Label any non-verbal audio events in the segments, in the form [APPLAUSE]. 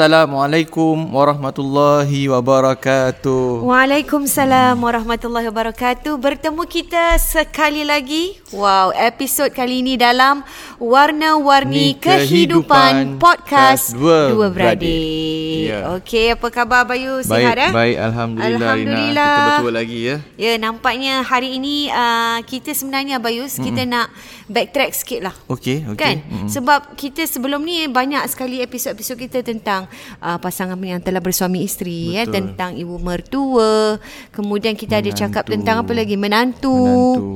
Assalamualaikum warahmatullahi wabarakatuh. Waalaikumsalam warahmatullahi wabarakatuh. Bertemu kita sekali lagi. Wow, episod kali ini dalam Warna-Warni Kehidupan, Kehidupan Podcast Dua, Dua Beradik. Ya. Okey, apa khabar Bayu? Sihat baik, eh? Baik, alhamdulillah. Alhamdulillah. Rina. Kita betul lagi ya. Ya, nampaknya hari ini uh, kita sebenarnya Bayus, mm-hmm. kita nak backtrack sikit lah. Okey, okey. Kan? Mm-hmm. Sebab kita sebelum ni banyak sekali episod-episod kita tentang uh, pasangan yang telah bersuami isteri ya tentang ibu mertua kemudian kita menantu. ada cakap tentang apa lagi menantu, menantu.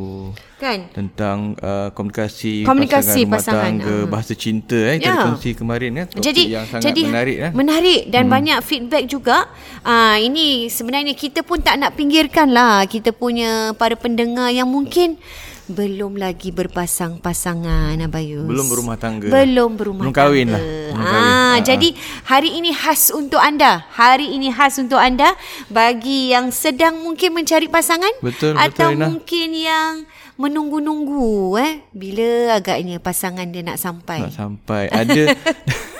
kan tentang uh, komunikasi komunikasi pasangan, pasangan uh. bahasa cinta eh ya. kita kongsi kemarin kan jadi yang sangat jadi menarik eh menarik dan hmm. banyak feedback juga uh, ini sebenarnya kita pun tak nak pinggirkan lah kita punya para pendengar yang mungkin belum lagi berpasang-pasangan Abayus. Belum berumah tangga. Belum berumah belum kahwin tangga. Lah. Belum kahwin lah. Ah, jadi hari ini khas untuk anda. Hari ini khas untuk anda bagi yang sedang mungkin mencari pasangan betul, atau betul, mungkin yang menunggu-nunggu eh bila agaknya pasangan dia nak sampai. Nak sampai. Ada [LAUGHS]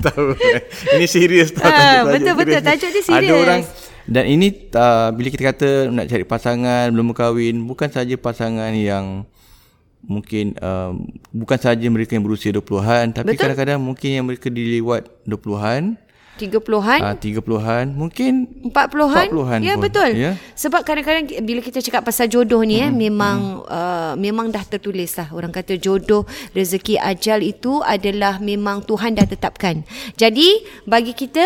[LAUGHS] tahu. Eh. Ini serius tahu ah, Betul betul tajuk dia serius. Ada orang dan ini uh, bila kita kata nak cari pasangan belum berkahwin bukan saja pasangan yang mungkin uh, bukan saja mereka yang berusia 20-an tapi Betul? kadang-kadang mungkin yang mereka dilewat 20-an 30-an uh, 30-an mungkin 40-an, 40-an ya pun. betul ya? sebab kadang-kadang bila kita cakap pasal jodoh ni hmm. eh memang hmm. uh, memang dah tertulis lah orang kata jodoh rezeki ajal itu adalah memang Tuhan dah tetapkan jadi bagi kita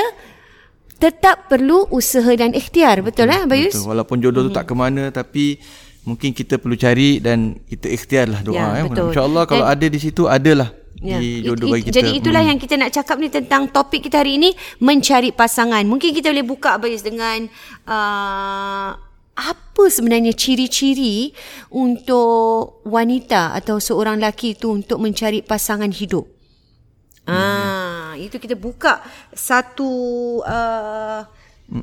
tetap perlu usaha dan ikhtiar betul eh Bayus betul. walaupun jodoh tu hmm. tak ke mana tapi mungkin kita perlu cari dan kita ikhtiarlah doa ya, eh insyaallah kalau dan, ada di situ adalah ya. di jodoh bagi kita jadi itulah hmm. yang kita nak cakap ni tentang topik kita hari ini mencari pasangan mungkin kita boleh buka Bayus dengan uh, apa sebenarnya ciri-ciri untuk wanita atau seorang lelaki itu untuk mencari pasangan hidup Ah, itu kita buka satu uh,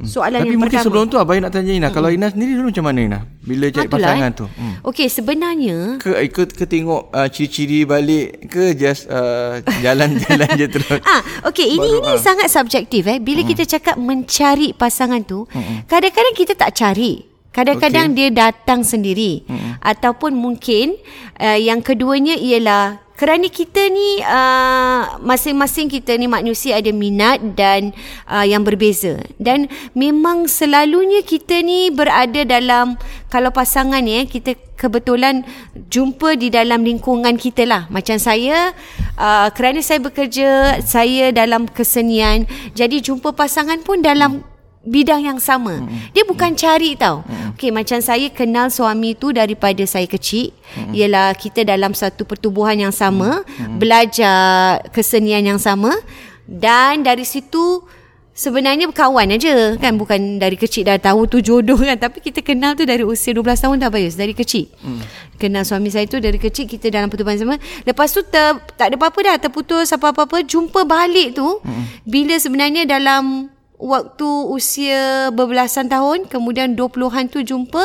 soalan Tapi yang pertama. Tapi mungkin sebelum tu Abang nak tanya Ina, hmm. kalau Ina sendiri dulu macam mana Ina? Bila cari Itulah, pasangan eh. tu? Hmm. Okey, sebenarnya ke ke, ke tengok uh, ciri-ciri balik ke just uh, jalan-jalan je terus. [LAUGHS] Ah, okey, ini Baru, ini ah. sangat subjektif eh. Bila hmm. kita cakap mencari pasangan tu, hmm. kadang-kadang kita tak cari. Kadang-kadang okay. dia datang sendiri. Hmm. Ataupun mungkin uh, yang keduanya ialah kerana kita ni uh, masing-masing kita ni manusia ada minat dan uh, yang berbeza. Dan memang selalunya kita ni berada dalam kalau pasangan ni eh, kita kebetulan jumpa di dalam lingkungan kita lah. Macam saya uh, kerana saya bekerja saya dalam kesenian jadi jumpa pasangan pun dalam bidang yang sama. Hmm. Dia bukan hmm. cari tau. Hmm. Okey macam saya kenal suami tu daripada saya kecil. Hmm. Ialah kita dalam satu pertubuhan yang sama, hmm. belajar kesenian yang sama dan dari situ sebenarnya kawan aja kan bukan dari kecil dah tahu tu jodoh kan tapi kita kenal tu dari usia 12 tahun dah bayus dari kecil. Hmm. Kenal suami saya tu dari kecil kita dalam pertubuhan sama. Lepas tu ter, tak ada apa-apa dah terputus apa-apa jumpa balik tu hmm. bila sebenarnya dalam waktu usia berbelasan tahun kemudian 20-an tu jumpa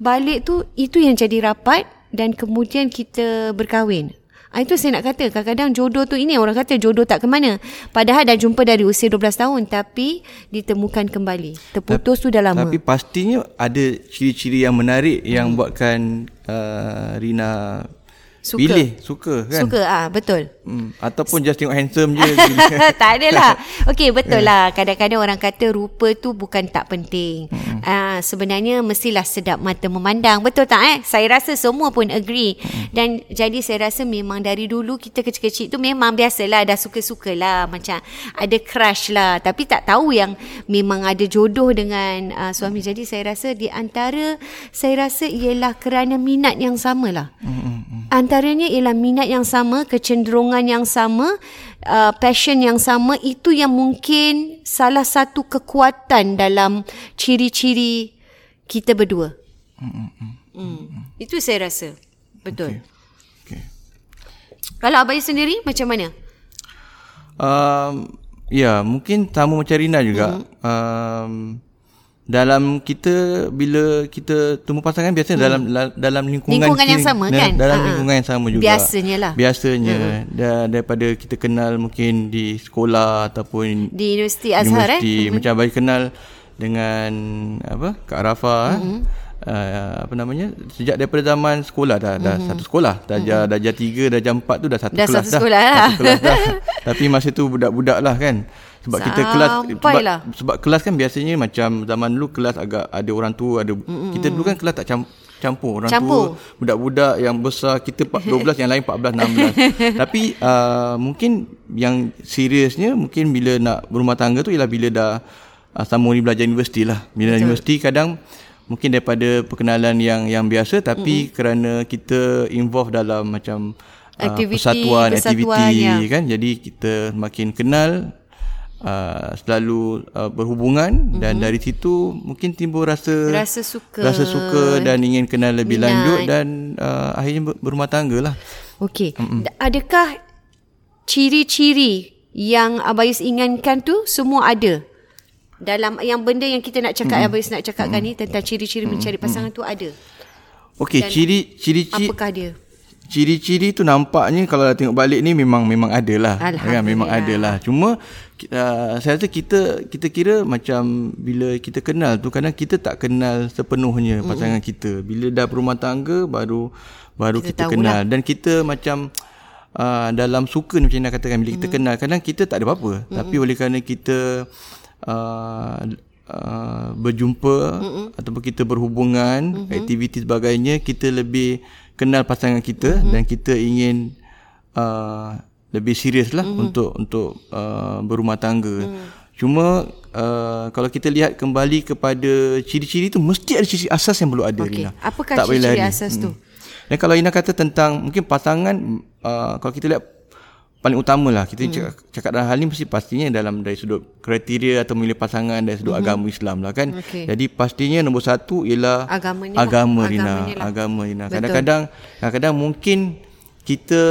balik tu itu yang jadi rapat dan kemudian kita berkahwin. Ha, itu saya nak kata kadang-kadang jodoh tu ini orang kata jodoh tak ke mana. Padahal dah jumpa dari usia 12 tahun tapi ditemukan kembali. Terputus tu dah lama. Tapi pastinya ada ciri-ciri yang menarik yang hmm. buatkan uh, Rina suka. Pilih Suka kan Suka ah Betul hmm. Ataupun just tengok handsome je [LAUGHS] Tak adalah Okay betul lah Kadang-kadang orang kata Rupa tu bukan tak penting hmm. ah, Sebenarnya Mestilah sedap mata memandang Betul tak eh Saya rasa semua pun agree hmm. Dan jadi saya rasa Memang dari dulu Kita kecil-kecil tu Memang biasalah Dah suka-suka lah Macam Ada crush lah Tapi tak tahu yang Memang ada jodoh dengan uh, Suami Jadi saya rasa Di antara Saya rasa Ialah kerana minat yang sama lah hmm. hmm, hmm. Antara antaranya ialah minat yang sama, kecenderungan yang sama, uh, passion yang sama itu yang mungkin salah satu kekuatan dalam ciri-ciri kita berdua. Hmm. Itu saya rasa. Betul. Okay. Okay. Kalau abai sendiri macam mana? Um, ya, mungkin tamu macam Rina juga. Hmm. Um, dalam kita bila kita temu pasangan biasanya hmm. dalam dalam lingkungan lingkungan yang sama kan? dalam uh lingkungan yang sama juga. biasanya lah. Biasanya. Uh daripada kita kenal mungkin di sekolah ataupun di universiti Azhar universiti, eh macam bagi kenal dengan apa Kak Rafa uh-huh. Uh, apa namanya sejak daripada zaman sekolah dah dah uh-huh. satu sekolah darjah uh-huh. darjah 3 darjah 4 tu dah satu dah kelas satu sekolah dah. Satu kelas dah [LAUGHS] tapi masa tu budak-budak lah kan sebab kita kelas sebab, lah. sebab kelas kan biasanya macam zaman dulu kelas agak ada orang tua ada Mm-mm. kita dulu kan kelas tak campur orang campur. tua budak-budak yang besar kita 12 yang lain 14 16 [LAUGHS] tapi uh, mungkin yang seriusnya mungkin bila nak berumah tangga tu ialah bila dah uh, sama ni belajar universiti lah bila Betul. universiti kadang mungkin daripada perkenalan yang yang biasa tapi Mm-mm. kerana kita involve dalam macam aktiviti, persatuan, persatuan aktiviti ya. kan jadi kita makin kenal uh, selalu uh, berhubungan mm-hmm. dan dari situ mungkin timbul rasa rasa suka rasa suka dan ingin kenal lebih Minat. lanjut dan uh, akhirnya berumah tangga lah. Okey. Mm-hmm. Adakah ciri-ciri yang Abayus inginkan tu semua ada? Dalam yang benda yang kita nak cakap mm-hmm. Abayus nak cakapkan mm-hmm. ni tentang ciri-ciri mm-hmm. mencari pasangan mm-hmm. tu ada. Okey, ciri ciri apakah dia? Ciri-ciri tu nampaknya kalau dah tengok balik ni memang memang ada lah. Kan memang ada lah. Cuma uh, saya rasa kita kita kira macam bila kita kenal tu kadang kita tak kenal sepenuhnya mm-hmm. pasangan kita. Bila dah berumah tangga baru baru kita, kita kenal lah. dan kita macam uh, dalam suka ni macam nak katakan bila mm-hmm. kita kenal kadang kita tak ada apa-apa mm-hmm. tapi oleh kerana kita uh, uh, berjumpa mm-hmm. ataupun kita berhubungan mm-hmm. aktiviti sebagainya kita lebih kenal pasangan kita mm-hmm. dan kita ingin uh, lebih serius lah mm-hmm. untuk untuk uh, berumah tangga. Mm. Cuma uh, kalau kita lihat kembali kepada ciri-ciri tu mesti ada ciri asas yang perlu ada okay. Rina. Apakah tak ciri-ciri asas hmm. tu? Dan kalau Ina kata tentang mungkin pasangan uh, kalau kita lihat paling utama lah kita hmm. cakap, cakap dalam hal ni mesti pastinya dalam dari sudut kriteria atau memilih pasangan dari sudut hmm. agama Islam lah kan. Okay. Jadi pastinya nombor satu ialah Agamanya agama lah. Rina. Lah. Agama Rina. Kadang-kadang kadang-kadang mungkin kita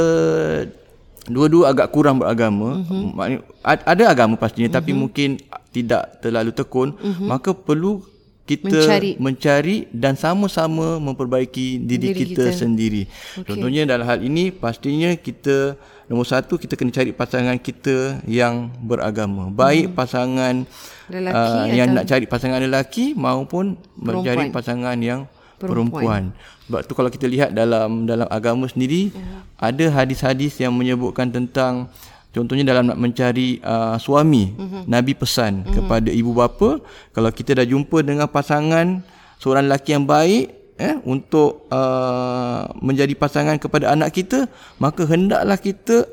dua-dua agak kurang beragama. Mm-hmm. Ada agama pastinya mm-hmm. tapi mungkin tidak terlalu tekun, mm-hmm. maka perlu kita mencari. mencari dan sama-sama memperbaiki diri, diri kita, kita sendiri. Okay. Contohnya dalam hal ini pastinya kita Nombor satu kita kena cari pasangan kita yang beragama. Baik hmm. pasangan lelaki uh, yang nak cari pasangan lelaki maupun perempuan. mencari pasangan yang perempuan. perempuan. Sebab tu kalau kita lihat dalam dalam agama sendiri hmm. ada hadis-hadis yang menyebutkan tentang contohnya dalam nak mencari uh, suami hmm. Nabi pesan hmm. kepada ibu bapa kalau kita dah jumpa dengan pasangan seorang lelaki yang baik eh untuk uh, menjadi pasangan kepada anak kita maka hendaklah kita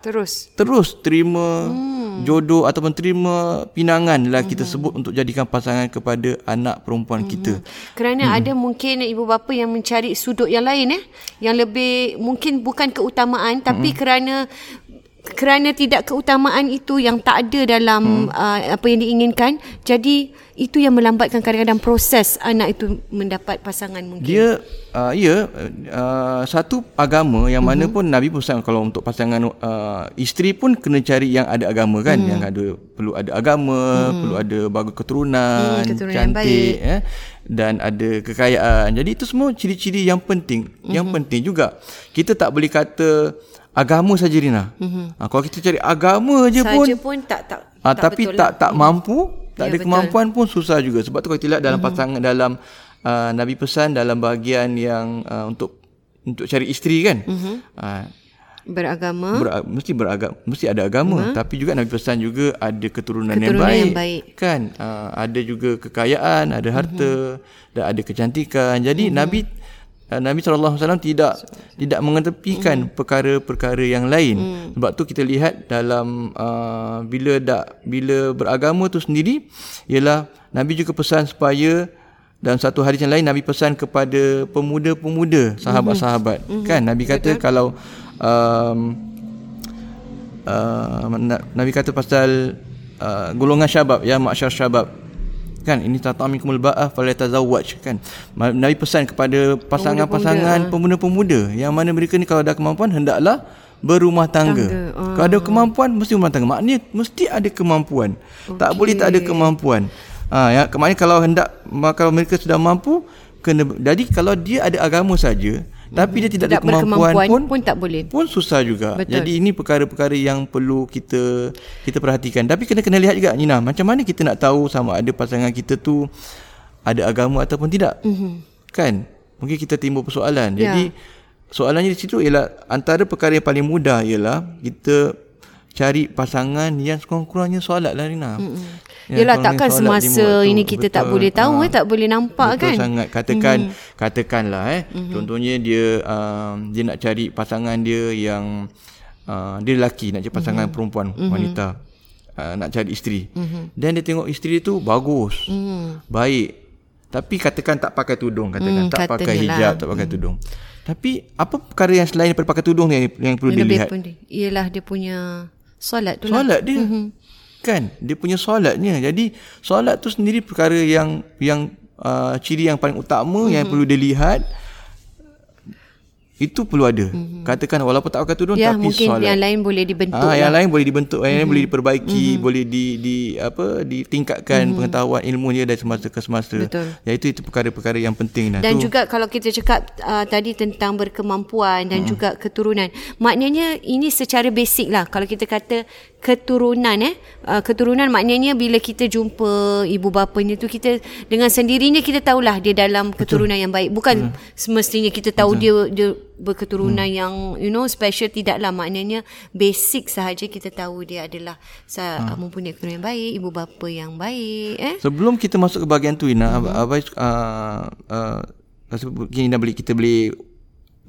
terus terus terima hmm. jodoh ataupun terima pinangan lah kita hmm. sebut untuk jadikan pasangan kepada anak perempuan hmm. kita kerana hmm. ada mungkin ibu bapa yang mencari sudut yang lain eh yang lebih mungkin bukan keutamaan tapi hmm. kerana kerana tidak keutamaan itu yang tak ada dalam hmm. uh, apa yang diinginkan jadi itu yang melambatkan kadang-kadang proses anak itu mendapat pasangan mungkin dia uh, ya uh, satu agama yang mana uh-huh. pun nabi pesan kalau untuk pasangan uh, isteri pun kena cari yang ada agama kan uh-huh. yang ada perlu ada agama uh-huh. perlu ada bagus keturunan, uh keturunan cantik eh dan ada kekayaan jadi itu semua ciri-ciri yang penting uh-huh. yang penting juga kita tak boleh kata agama saja Rina. Mm-hmm. Ha, kalau kita cari agama aja pun saja pun tak tak ha, tak tapi betul tak lah. tak mampu, tak ya, ada betul. kemampuan pun susah juga. Sebab tu kalau kita lihat dalam mm-hmm. pasangan dalam uh, Nabi pesan dalam bahagian yang uh, untuk untuk cari isteri kan. Mm-hmm. Uh, beragama ber, mesti beragama mesti ada agama uh tapi juga Nabi pesan juga ada keturunan, keturunan yang, baik, yang baik kan uh, ada juga kekayaan ada harta mm-hmm. dan ada kecantikan jadi mm-hmm. Nabi Eh, Nabi SAW tidak tidak mengetepikan hmm. perkara-perkara yang lain. Hmm. Sebab tu kita lihat dalam uh, bila dak bila beragama tu sendiri ialah Nabi juga pesan supaya dalam satu hadis yang lain Nabi pesan kepada pemuda-pemuda sahabat-sahabat hmm. kan Nabi kata Betul. kalau um, uh, Nabi kata pasal uh, golongan syabab ya masyarakat syabab kan ini tatamikumul ba'ah falyatazawwaj kan Nabi pesan kepada pasangan-pasangan pemuda-pemuda yang mana mereka ni kalau ada kemampuan hendaklah berumah tangga. tangga. Kalau ada kemampuan mesti rumah tangga. Maknanya mesti ada kemampuan. Okay. Tak boleh tak ada kemampuan. Ah ya, maknanya kalau hendak kalau mereka sudah mampu kena jadi kalau dia ada agama saja tapi dia tidak, tidak ada kemampuan, pun pun tak boleh. Pun susah juga. Betul. Jadi ini perkara-perkara yang perlu kita kita perhatikan. Tapi kena kena lihat juga Nina, macam mana kita nak tahu sama ada pasangan kita tu ada agama ataupun tidak. Mm-hmm. Kan? Mungkin kita timbul persoalan. Ya. Jadi soalannya di situ ialah antara perkara yang paling mudah ialah kita cari pasangan yang sekurang-kurangnya solat lah Nina. Mm-hmm. Ya, Yelah takkan semasa ini kita betul. tak boleh tahu ha. eh, tak boleh nampak betul kan. Betul sangat. Katakan mm-hmm. katakanlah eh mm-hmm. contohnya dia uh, dia nak cari pasangan dia yang uh, dia lelaki nak cari pasangan mm-hmm. perempuan mm-hmm. wanita uh, nak cari isteri. Mm-hmm. Dan dia tengok isteri tu bagus. Mm. Baik. Tapi katakan tak pakai tudung katakan mm, tak pakai hijab lah. tak pakai mm. tudung. Tapi apa perkara yang selain daripada pakai tudung ni yang perlu dia dilihat? Ialah dia punya solat tu lah. Solat dia. Mm-hmm kan dia punya solatnya jadi solat tu sendiri perkara yang yang uh, ciri yang paling utama mm-hmm. yang perlu dilihat itu perlu ada. Mm-hmm. Katakan walaupun tak pakai tudung ya, tapi mungkin solat. yang lain boleh dibentuk. Ah, lah. yang lain boleh dibentuk, mm-hmm. yang lain boleh diperbaiki, mm-hmm. boleh di di apa ditingkatkan mm-hmm. pengetahuan ilmu dia dari semasa ke semasa. Betul. Ya itu itu perkara-perkara yang penting dah. Dan tu. juga kalau kita cakap uh, tadi tentang berkemampuan dan mm-hmm. juga keturunan, maknanya ini secara basic lah kalau kita kata keturunan eh uh, keturunan maknanya bila kita jumpa ibu bapanya tu kita dengan sendirinya kita tahulah dia dalam keturunan Betul. yang baik bukan hmm. semestinya kita tahu Betul. dia dia berketurunan hmm. yang you know special tidaklah maknanya basic sahaja kita tahu dia adalah ha. mempunyai keturunan yang baik ibu bapa yang baik eh sebelum kita masuk ke bahagian tu Ina hmm. abai uh, uh, kita boleh kita boleh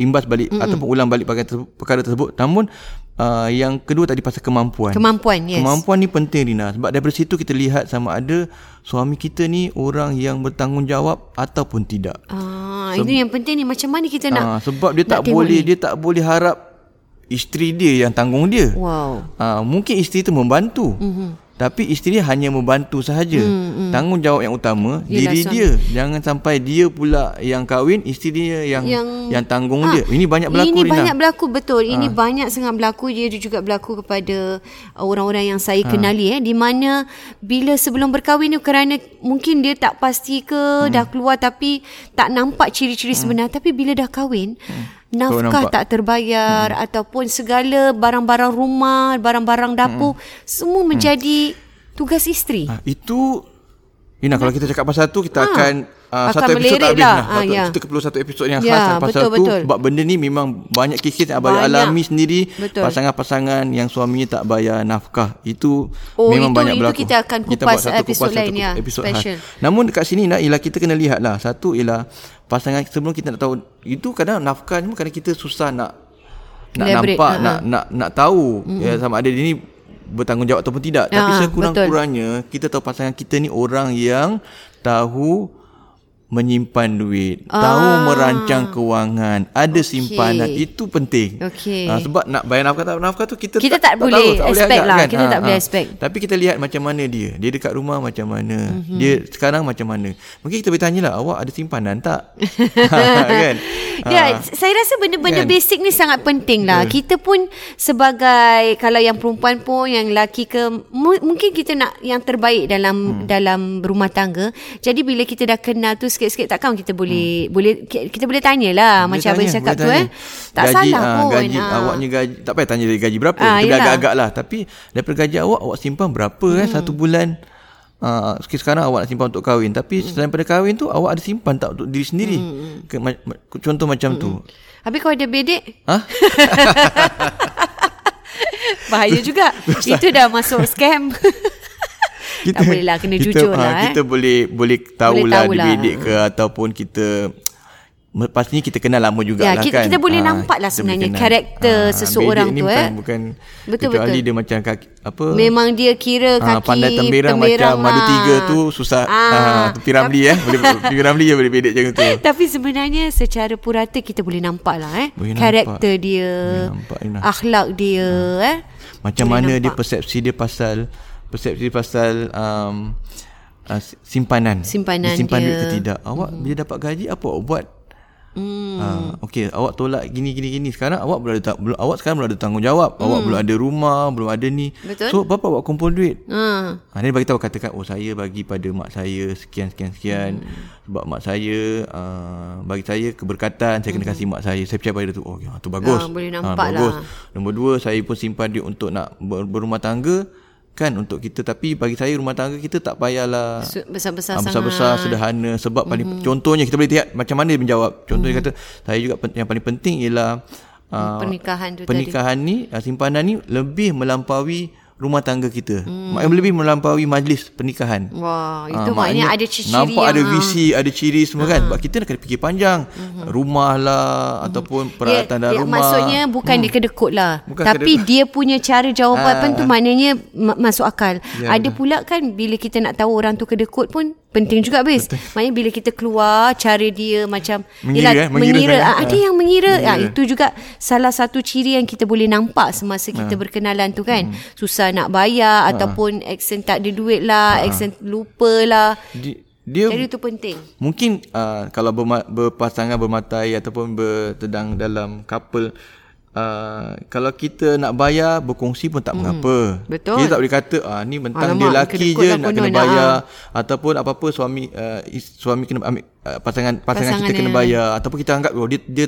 imbas balik mm-hmm. ataupun ulang balik perkara tersebut, perkara tersebut. Namun uh, yang kedua tadi pasal kemampuan. Kemampuan yes. Kemampuan ni penting Rina. Sebab daripada situ kita lihat sama ada suami kita ni orang yang bertanggungjawab ataupun tidak. Ah Seb- ini yang penting ni. Macam mana kita nak uh, sebab dia nak tak boleh ni. dia tak boleh harap isteri dia yang tanggung dia. Wow. Uh, mungkin isteri tu membantu. Mm-hmm. Tapi isteri hanya membantu sahaja. Hmm, hmm. Tanggungjawab yang utama Yelah, diri suami. dia. Jangan sampai dia pula yang kahwin, isteri dia yang yang, yang tanggung ha, dia. Ini banyak berlaku Ini Rina. banyak berlaku betul. Ini ha. banyak sangat berlaku. Dia juga berlaku kepada uh, orang-orang yang saya ha. kenali eh di mana bila sebelum berkahwin ni kerana mungkin dia tak pasti ke hmm. dah keluar tapi tak nampak ciri-ciri hmm. sebenar tapi bila dah kahwin hmm nafkah tak terbayar hmm. ataupun segala barang-barang rumah, barang-barang dapur hmm. semua menjadi hmm. tugas isteri. Ha, itu Ina kalau kita cakap pasal tu kita ha. akan uh, satu episod tak habis lah. Ha, ya. Kita perlu satu episod yang khas ha, pasal betul, tu betul. sebab benda ni memang banyak kes-kes yang abang alami sendiri betul. pasangan-pasangan yang suaminya tak bayar nafkah. Itu oh, memang itu, banyak itu berlaku. Kita akan kupas kita episod kupas lain ya. Episod special. Khas. Namun dekat sini nak ialah kita kena lihat lah. Satu ialah pasangan sebelum kita nak tahu itu kadang nafkah ni kadang kita susah nak nak Elaborate. nampak uh-huh. nak nak nak tahu mm-hmm. ya sama ada dia ni bertanggungjawab ataupun tidak. Tapi sekurang-kurangnya kita tahu pasangan kita ni orang yang tahu menyimpan duit, ah. tahu merancang kewangan, ada okay. simpanan itu penting. Okay. Ha, sebab nak bayar nafkah tak nafkah tu kita, kita tak, tak, boleh tak expect boleh lah. Kan? Kita ha, tak ha. boleh expect. Tapi kita lihat macam mana dia. Dia dekat rumah macam mana. Mm-hmm. Dia sekarang macam mana. Mungkin kita boleh tanyalah awak ada simpanan tak? [LAUGHS] kan? Ya, saya rasa benda-benda kan? basic ni sangat penting lah. Yeah. Kita pun sebagai kalau yang perempuan pun yang lelaki ke mungkin kita nak yang terbaik dalam hmm. dalam rumah tangga. Jadi bila kita dah kenal tu sikit-sikit takkan kita boleh hmm. boleh kita boleh tanyalah boleh macam tanya, abang cakap tu eh. Tak gaji, salah uh, pun. Gaji uh. awaknya gaji tak payah tanya dari gaji berapa. Uh, kita agak-agak lah tapi daripada gaji awak awak simpan berapa eh, hmm. eh satu bulan. Uh, sekarang awak nak simpan untuk kahwin tapi hmm. selain pada kahwin tu awak ada simpan tak untuk diri sendiri. Hmm. Ke, ma- contoh macam hmm. tu. Habis kau ada bedek? Ha? [LAUGHS] Bahaya juga. [LAUGHS] Itu dah masuk scam [LAUGHS] kita, tak boleh lah kena kita, jujur ha, lah eh. kita boleh boleh tahulah boleh tahu bidik ke ataupun kita pastinya kita kenal lama juga ya, kita, kan kita boleh ha, nampak lah sebenarnya karakter ha, seseorang tu eh bukan betul kecuali betul dia macam kaki, apa memang dia kira kaki ha, pandai temberang, macam ha. madu tiga tu susah ha. ha, tepi ramli eh boleh tepi ramli je boleh bedek macam tu [LAUGHS] tapi sebenarnya secara purata kita boleh nampak lah eh boleh karakter nampak. dia nampak, akhlak dia ha. eh macam boleh mana nampak. dia persepsi dia pasal persepsi pasal um, uh, simpanan. Simpanan dia. Simpan duit ke tidak. Awak mm-hmm. bila dapat gaji apa awak buat? Hmm. Ha, okey, awak tolak gini gini gini. Sekarang awak belum ada belum awak sekarang belum ada tanggungjawab. Hmm. Awak belum ada rumah, belum ada ni. Betul. So, berapa awak kumpul duit? Ha. Ha, ni bagi tahu katakan oh saya bagi pada mak saya sekian sekian sekian hmm. sebab mak saya uh, bagi saya keberkatan saya kena kasih mak saya. Saya percaya pada tu. Oh, ya, tu bagus. Ha, boleh nampak ha, bagus. lah. Nombor dua, saya pun simpan duit untuk nak ber, berumah tangga kan untuk kita tapi bagi saya rumah tangga kita tak payahlah besar-besar Ah, besar-besar sangat. sederhana sebab paling mm-hmm. contohnya kita boleh lihat macam mana dia menjawab contohnya mm-hmm. kata saya juga yang paling penting ialah uh, Pernikahan tu pernikahan ni uh, simpanan ni lebih melampaui rumah tangga kita mm. lebih melampaui majlis pernikahan Wah, Ah, itu maknanya ada ciri-ciri Nampak ada visi Ada ciri semua kan Sebab kita nak kena fikir panjang Rumah lah Ataupun peralatan dalam dia, rumah Maksudnya bukan hmm. dia kedekut lah. Bukan Tapi kedekut. dia punya cara jawapan Ah. tu maknanya ma- masuk akal. Ya, Ada pula kan bila kita nak tahu orang tu kedekut pun penting juga bis. Maknanya bila kita keluar cara dia macam Mengira, yelah, eh? Mengira mengira. Ah, ada yang mengira. Ah, Mengira. itu juga salah satu ciri yang kita boleh nampak semasa kita berkenalan tu kan. Susah nak bayar ataupun accent tak ada duit lah, accent lupa lah. Di- Dia Jadi itu penting. Mungkin uh, kalau berma- berpasangan bermatai ataupun bertedang dalam couple uh, kalau kita nak bayar berkongsi pun tak mengapa. betul. Kita tak boleh kata ah ni mentang Alamak, dia lelaki kedekut je lah nak kena bayar ataupun apa-apa suami uh, suami kena ambil uh, pasangan pasangan kita Pasangan kena dia. bayar ataupun kita anggap oh dia dia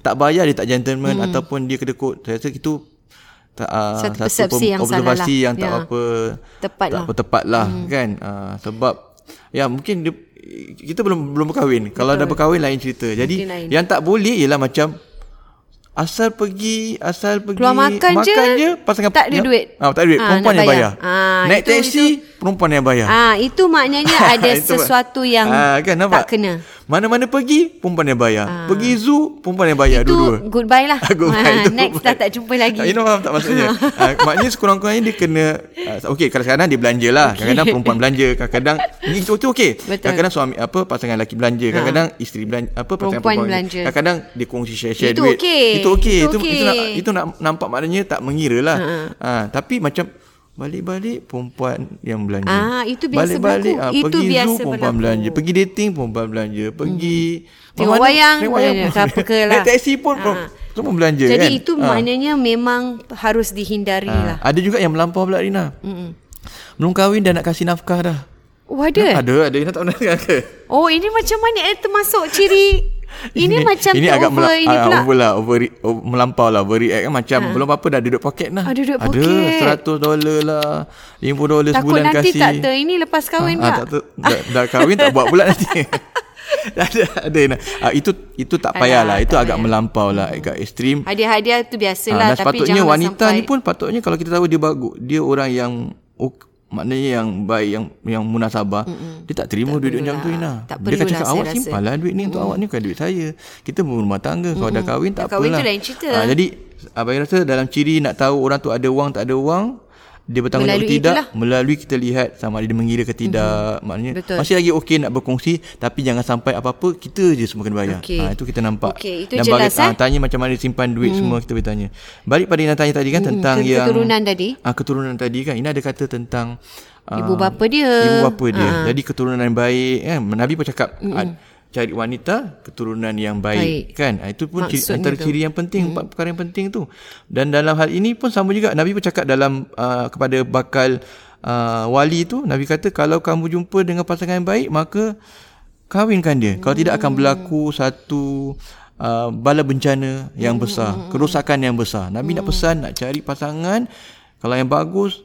tak bayar dia tak gentleman hmm. ataupun dia kedekut. Saya rasa itu tak, uh, Satu persepsi yang salah observasi lah. yang tak Ya. apa Tepat tak lah. apa tepat lah hmm. kan uh, sebab ya mungkin dia, kita belum belum berkahwin kalau dah berkahwin lain cerita jadi lain. yang tak boleh ialah macam asal pergi asal pergi Keluar makan je, je pasangan tak ada ya, duit. ah, tak ada duit Ah, perempuan yang bayar. bayar, Ah, naik itu- taksi perempuan yang bayar Ah, itu maknanya [LAUGHS] ada Itu- sesuatu yang Ah, kan, nampak? tak kena. mana-mana pergi perempuan yang bayar pergi zoo perempuan yang bayar Itu dua-dua goodbye lah. [LAUGHS] Goodbye, Ah, itu Next goodbye. dah tak jumpa lagi. Ah, You know faham tak maksudnya? uh, [LAUGHS] maknanya sekurang-kurangnya dia kena uh, okey kalau sekarang dia belanja lah. Okay. Kadang-kadang perempuan belanja, kadang-kadang itu, itu okey. Betul. Kadang-kadang suami apa pasangan lelaki belanja, kadang-kadang isteri belanja apa pasangan Perempuan perempuan belanja. Kadang-kadang dia kongsi share-share Itu duit. okey. Itu okey. Itu Itu, okey. itu nak itu nak nampak maknanya tak mengira lah. Uh, tapi macam Balik-balik perempuan yang belanja. Ah, itu biasa Balik-balik, berlaku. ah, Itu pergi biasa zoo perempuan berlaku. belanja. Pergi dating perempuan belanja. Pergi Tengok mana- wayang, tengok wayang [LAUGHS] eh, pun ke apa ke lah. Naik taksi pun Ah. semua belanja Jadi kan. itu Ah. maknanya memang harus dihindari Ah, lah. Ada juga yang melampau pula Rina. Mm-mm. Belum kahwin dah nak kasih nafkah dah. Oh ada? Ada, ada. Rina tak pernah dengar ke? Oh ini macam mana eh termasuk ciri ini, macam ini agak over mela- ini ah, pula. over lah, over, over melampau lah, overreact kan macam belum apa dah ada duit poket lah. Ada duit Ada poket. 100 dolar lah, 50 dolar Takut sebulan nanti kasih. tak ter ini lepas kahwin Ah, tak? tak, ter- dah, dah kahwin tak buat pula nanti. [LAUGHS] [LAUGHS] ada ada. Ah, itu itu tak payahlah, Alah, itu tak agak payah. melampau lah, agak ekstrim. Hadiah-hadiah tu biasalah Ah, dan tapi sepatutnya jangan wanita sampai ni pun patutnya kalau kita tahu dia bagus, dia orang yang maknanya yang baik yang yang munasabah, Mm-mm. dia tak terima duit macam tu Ina. Tak dia perlulah, cakap saya awak rasa." simpan lah duit ni untuk awak ni bukan duit saya. Kita berumah tangga, kalau dah kahwin tak Dah kahwin apalah. tu lain cerita. Ah, jadi abang rasa dalam ciri nak tahu orang tu ada wang tak ada wang dia bertanggungjawab Melalui tidak itulah. melalui kita lihat sama ada dia mengira ke tidak maknanya Betul. masih lagi okey nak berkongsi tapi jangan sampai apa-apa kita je semua kena bayar Okey. Ah, itu kita nampak Okey, itu dan jelas, ah, eh? tanya macam mana simpan duit semua kita boleh tanya balik pada yang tanya tadi kan tentang ke- yang keturunan tadi. ah, keturunan tadi kan ini ada kata tentang ah, Ibu bapa dia. ibu bapa dia Ah. jadi keturunan yang baik kan Nabi pun cakap ah, cari wanita keturunan yang baik, Baik. kan? Ah, itu pun ciri, antara tu. ciri yang penting empat perkara yang penting tu. Dan dalam hal ini pun sama juga. Nabi pun cakap dalam uh, kepada bakal uh, wali tu Nabi kata kalau kamu jumpa dengan pasangan yang baik maka kahwinkan dia. Kalau tidak akan berlaku satu uh, bala bencana yang besar kerosakan yang besar. Nabi nak pesan nak cari pasangan kalau yang bagus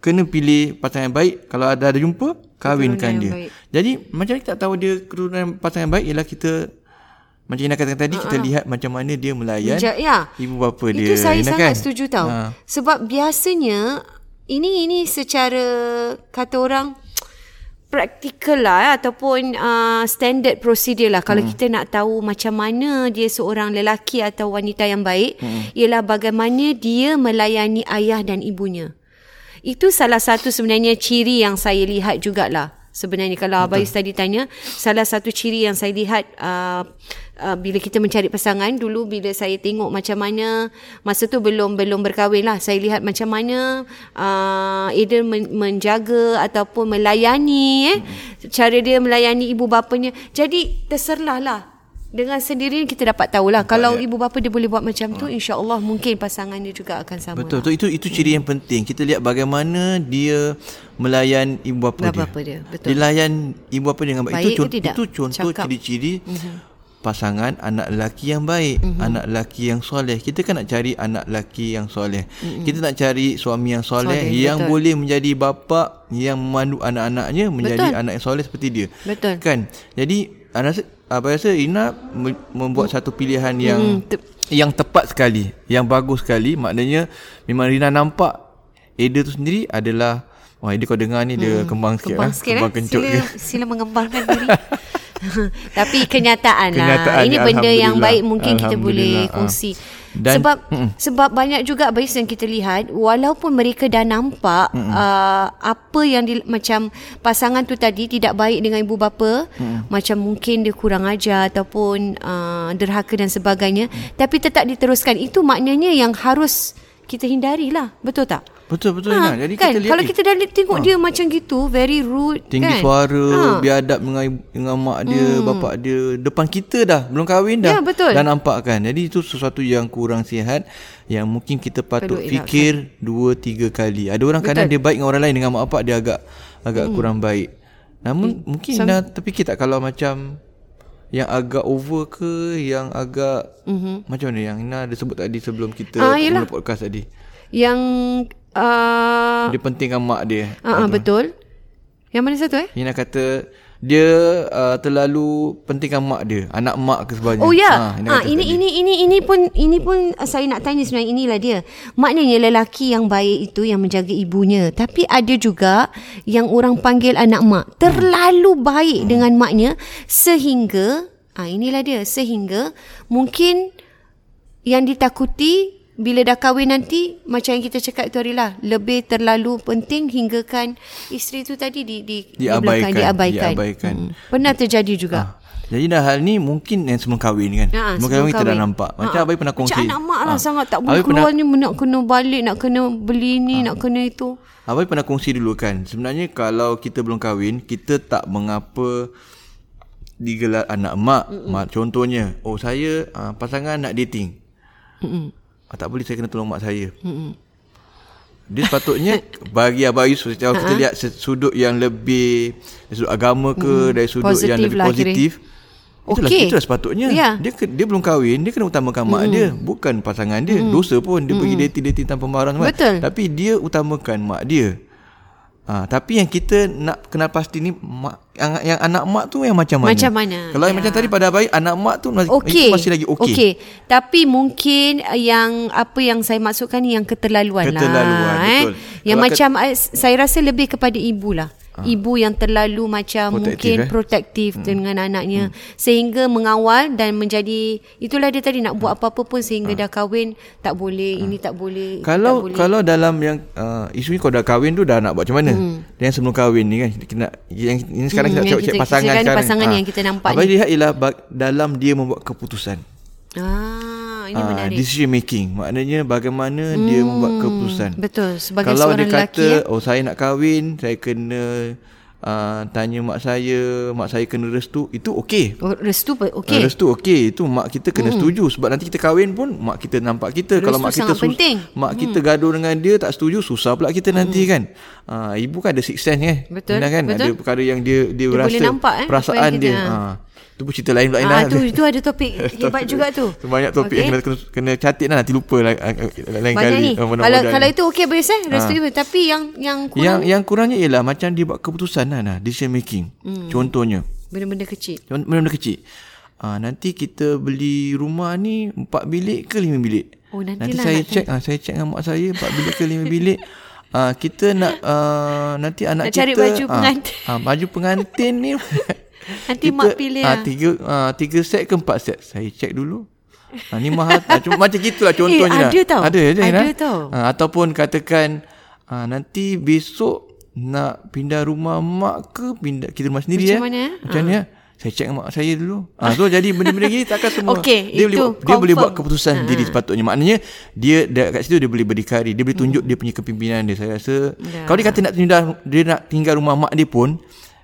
kena pilih pasangan yang baik. Kalau ada ada jumpa kahwinkan dia. baik. Jadi macam kita tak tahu dia keturunan pasangan yang baik ialah kita macam Ina katakan tadi kita lihat macam mana dia melayan Ja- ya. ibu bapa dia Itu saya Ina sangat kan? setuju tau. Ha. Sebab biasanya ini ini secara kata orang praktikal lah eh, ataupun uh, standard procedure lah kalau hmm. kita nak tahu macam mana dia seorang lelaki atau wanita yang baik hmm. ialah bagaimana dia melayani ayah dan ibunya. Itu salah satu sebenarnya ciri yang saya lihat jugalah. Sebenarnya. Kalau Abang Yus tadi tanya, salah satu ciri yang saya lihat uh, uh, bila kita mencari pasangan dulu bila saya tengok macam mana masa tu belum belum berkahwin lah. Saya lihat macam mana uh, either men- menjaga ataupun melayani eh. Cara dia melayani ibu bapanya. Jadi terserlah lah dengan sendirinya kita dapat tahulah kalau ibu bapa dia boleh buat macam tu insya-Allah mungkin pasangan dia juga akan sama. Betul. Lah. Itu itu ciri yang penting. Kita lihat bagaimana dia melayan ibu bapa dia. Bapa dia. Betul. Dia layan ibu bapa dia dengan baik. Baik itu contoh itu contoh Cakap. ciri-ciri pasangan anak lelaki yang baik, anak lelaki yang soleh. Kita kan nak cari anak lelaki yang soleh. Kita nak cari suami yang soleh Soleh, yang betul. boleh menjadi bapa yang memandu anak-anaknya menjadi Betul. anak yang soleh seperti dia. Betul. Kan? Jadi Ana rasa apa rasa Ina me- membuat satu pilihan yang Hmm, te- yang tepat sekali, yang bagus sekali. Maknanya memang Rina nampak Ada tu sendiri adalah Wah, Ada kau dengar ni dia kembang sikit Kembang lah. sikit Kembang eh. kencuk Sila, dia. sila mengembangkan diri. [LAUGHS] Tapi kenyataan, Kenyataan lah. Ini ni, benda yang baik mungkin kita boleh Alhamdulillah. Ah. Dan- sebab Mm-mm. sebab banyak juga bais yang kita lihat walaupun mereka dah nampak uh, apa yang di, macam pasangan tu tadi tidak baik dengan ibu bapa, macam mungkin dia kurang ajar ataupun uh, derhaka dan sebagainya, tapi tetap diteruskan. Itu maknanya yang harus kita hindari lah. Betul tak? Betul betul Ha, Ina. Jadi kan? kita lihat Kalau eh, kita dah tengok dia macam gitu, very rude tinggi kan? suara, Ha. biadab dengan dengan mak dia, bapak dia depan kita dah, belum kahwin dah. Ya, betul. Dah nampak kan. Jadi itu sesuatu yang kurang sihat yang mungkin kita patut Perlu fikir dua tiga kali. Ada orang kadang dia baik dengan orang lain dengan mak bapak dia agak agak Hmm. kurang baik. Namun mungkin Ina terfikir tak kalau macam yang agak over ke yang agak mm-hmm. macam mana yang Ina ada sebut tadi sebelum kita. Ah, podcast tadi. Yang uh, Dia pentingkan mak dia. uh, uh, betul. Yang mana satu eh? Ina kata dia uh, terlalu pentingkan mak dia, anak mak ke sebagainya. Oh ya. Ha, Ha, ha ini ini ini ini pun ini pun uh, saya nak tanya sebenarnya inilah dia. Maknanya lelaki yang baik itu yang menjaga ibunya. Tapi ada juga yang orang panggil anak mak terlalu baik dengan maknya sehingga ah inilah dia sehingga mungkin yang ditakuti bila dah kahwin nanti macam yang kita cakap tu Arila lebih terlalu penting hinggakan isteri tu tadi di di Diabaikan, diabaikan. diabaikan. Hmm. Pernah terjadi juga. Ah, Jadi dah hal ni mungkin yang sebelum kahwin kan. Ha, sebelum kahwin kita dah nampak. Macam Ha, Abai pernah kongsi. Macam anak mak lah Ah. sangat tak boleh Abai keluar pernah, ni nak kena balik, nak kena beli ni, nak kena itu. Abai pernah kongsi dulu kan. Sebenarnya kalau kita belum kahwin, kita tak mengapa digelar anak mak. mak contohnya, oh saya uh, pasangan nak dating. Ah, tak boleh saya kena tolong mak saya. Dia sepatutnya [LAUGHS] bagi Abang Yus kalau kita lihat sudut yang lebih dari sudut agama ke dari sudut yang Positif lebih lah positif. Itulah, Okey. itulah sepatutnya. Ya. Dia dia belum kahwin, dia kena utamakan mak dia, bukan pasangan dia. Dosa pun dia pergi dating-dating tanpa mahram semua. Betul. Tapi dia utamakan mak dia. Ha, tapi yang kita nak kenal pasti ni mak, yang, yang anak mak tu yang macam mana? Macam mana? Kalau yang Ya. macam tadi pada baik anak mak tu masih, Okey. itu masih lagi okey. Okey. Tapi mungkin yang apa yang saya maksudkan ni yang keterlaluan, Keterlaluan, lah. Eh. betul. Yang Kalau macam uh, saya rasa lebih kepada ibu lah. Ibu yang terlalu macam Protektif, mungkin eh? protektif dengan anaknya sehingga mengawal dan menjadi itulah dia tadi nak buat apa-apa pun sehingga dah kahwin tak boleh ini tak boleh itu tak Kalau boleh. kalau dalam yang uh, isu ni kau dah kahwin tu dah nak buat macam mana? Hmm. Yang sebelum kahwin ni kan kita nak yang ini sekarang Hmm, kita nak cek pasangan sekarang pasangan Ah. yang kita nampak Abang ni. lihat ialah dalam dia membuat keputusan. ah ini Ah, menarik. decision making. Maknanya bagaimana hmm. dia membuat keputusan. Betul sebagai Kalau seorang dia kata lelaki ya. oh saya nak kahwin, saya kena uh, tanya mak saya, mak saya kena restu, itu okey. Oh, restu okey. Restu okey Itu mak kita kena hmm. setuju Sebab nanti kita kahwin pun Mak kita nampak kita Restu Kalau mak kita sangat penting. Mak kita gaduh dengan dia Tak setuju Susah pula kita nanti kan ha, Ibu kan ada six sense eh Betul, kan betul. Ada perkara yang dia Dia, Dia rasa nampak, eh, Perasaan dia kita- ha. Itu pun cerita lain pula Ah tu itu ada topik [LAUGHS] hebat juga tu. Banyak topik okay. yang kena, kena, catat lah Nanti lupa lah, ah, ah, Lain Banyak kali ni. Ah, Kalau kalau itu okey boleh saya restu ibu tapi yang yang kurang yang, yang kurangnya ialah Macam dia buat keputusan lah, nah, Decision making hmm. Contohnya benda-benda kecil. Benda-benda kecil Ah nanti kita beli rumah ni empat bilik ke lima bilik? Oh, nanti saya cek ah saya cek dengan mak saya empat bilik ke lima bilik. [LAUGHS] Ah kita nak ah nanti anak Nak kita cari baju pengantin. Ah baju pengantin ni. [LAUGHS] Nanti mak pilih ah, lah. tiga ah tiga set ke empat set? Saya cek dulu. Ah ni mahal ah, cuma macam gitulah [LAUGHS] contohnya. Eh, ada tau. Ada je Ada Ina. tau. Ah, ataupun katakan ah nanti besok nak pindah rumah mak ke pindah kita rumah sendiri Macam eh? mana, eh? Macam ni eh? Saya cek mak saya dulu. Ah so jadi benda-benda gini takkan semua. Okey, dia boleh itu buat, dia boleh buat confirm. keputusan sendiri sepatutnya. Maknanya dia dekat situ dia boleh berdikari, dia boleh tunjuk dia punya kepimpinan dia. Saya rasa Ya. kalau dia kata nak tinggal dia nak tinggal rumah mak dia pun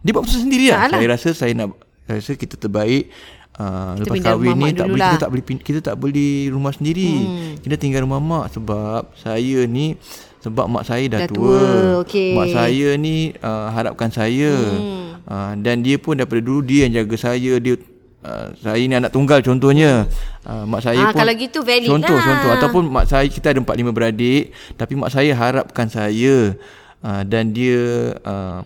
dia buat keputusan sendiri lah. Lah. Saya rasa saya nak saya rasa kita terbaik Uh, Kita lepas kahwin ni tak boleh, dululah. kita tak boleh kita tak beli rumah sendiri. Hmm. Kita tinggal rumah mak sebab saya ni sebab mak saya dah, Dah tua. tua, okey. Mak saya ni uh, harapkan saya. Hmm. Uh, dan dia pun daripada dulu dia yang jaga saya, dia uh, saya ni anak tunggal contohnya. Uh, mak saya Ah, pun kalau gitu valid contoh lah. contoh ataupun mak saya kita ada empat lima beradik tapi mak saya harapkan saya uh, dan dia uh,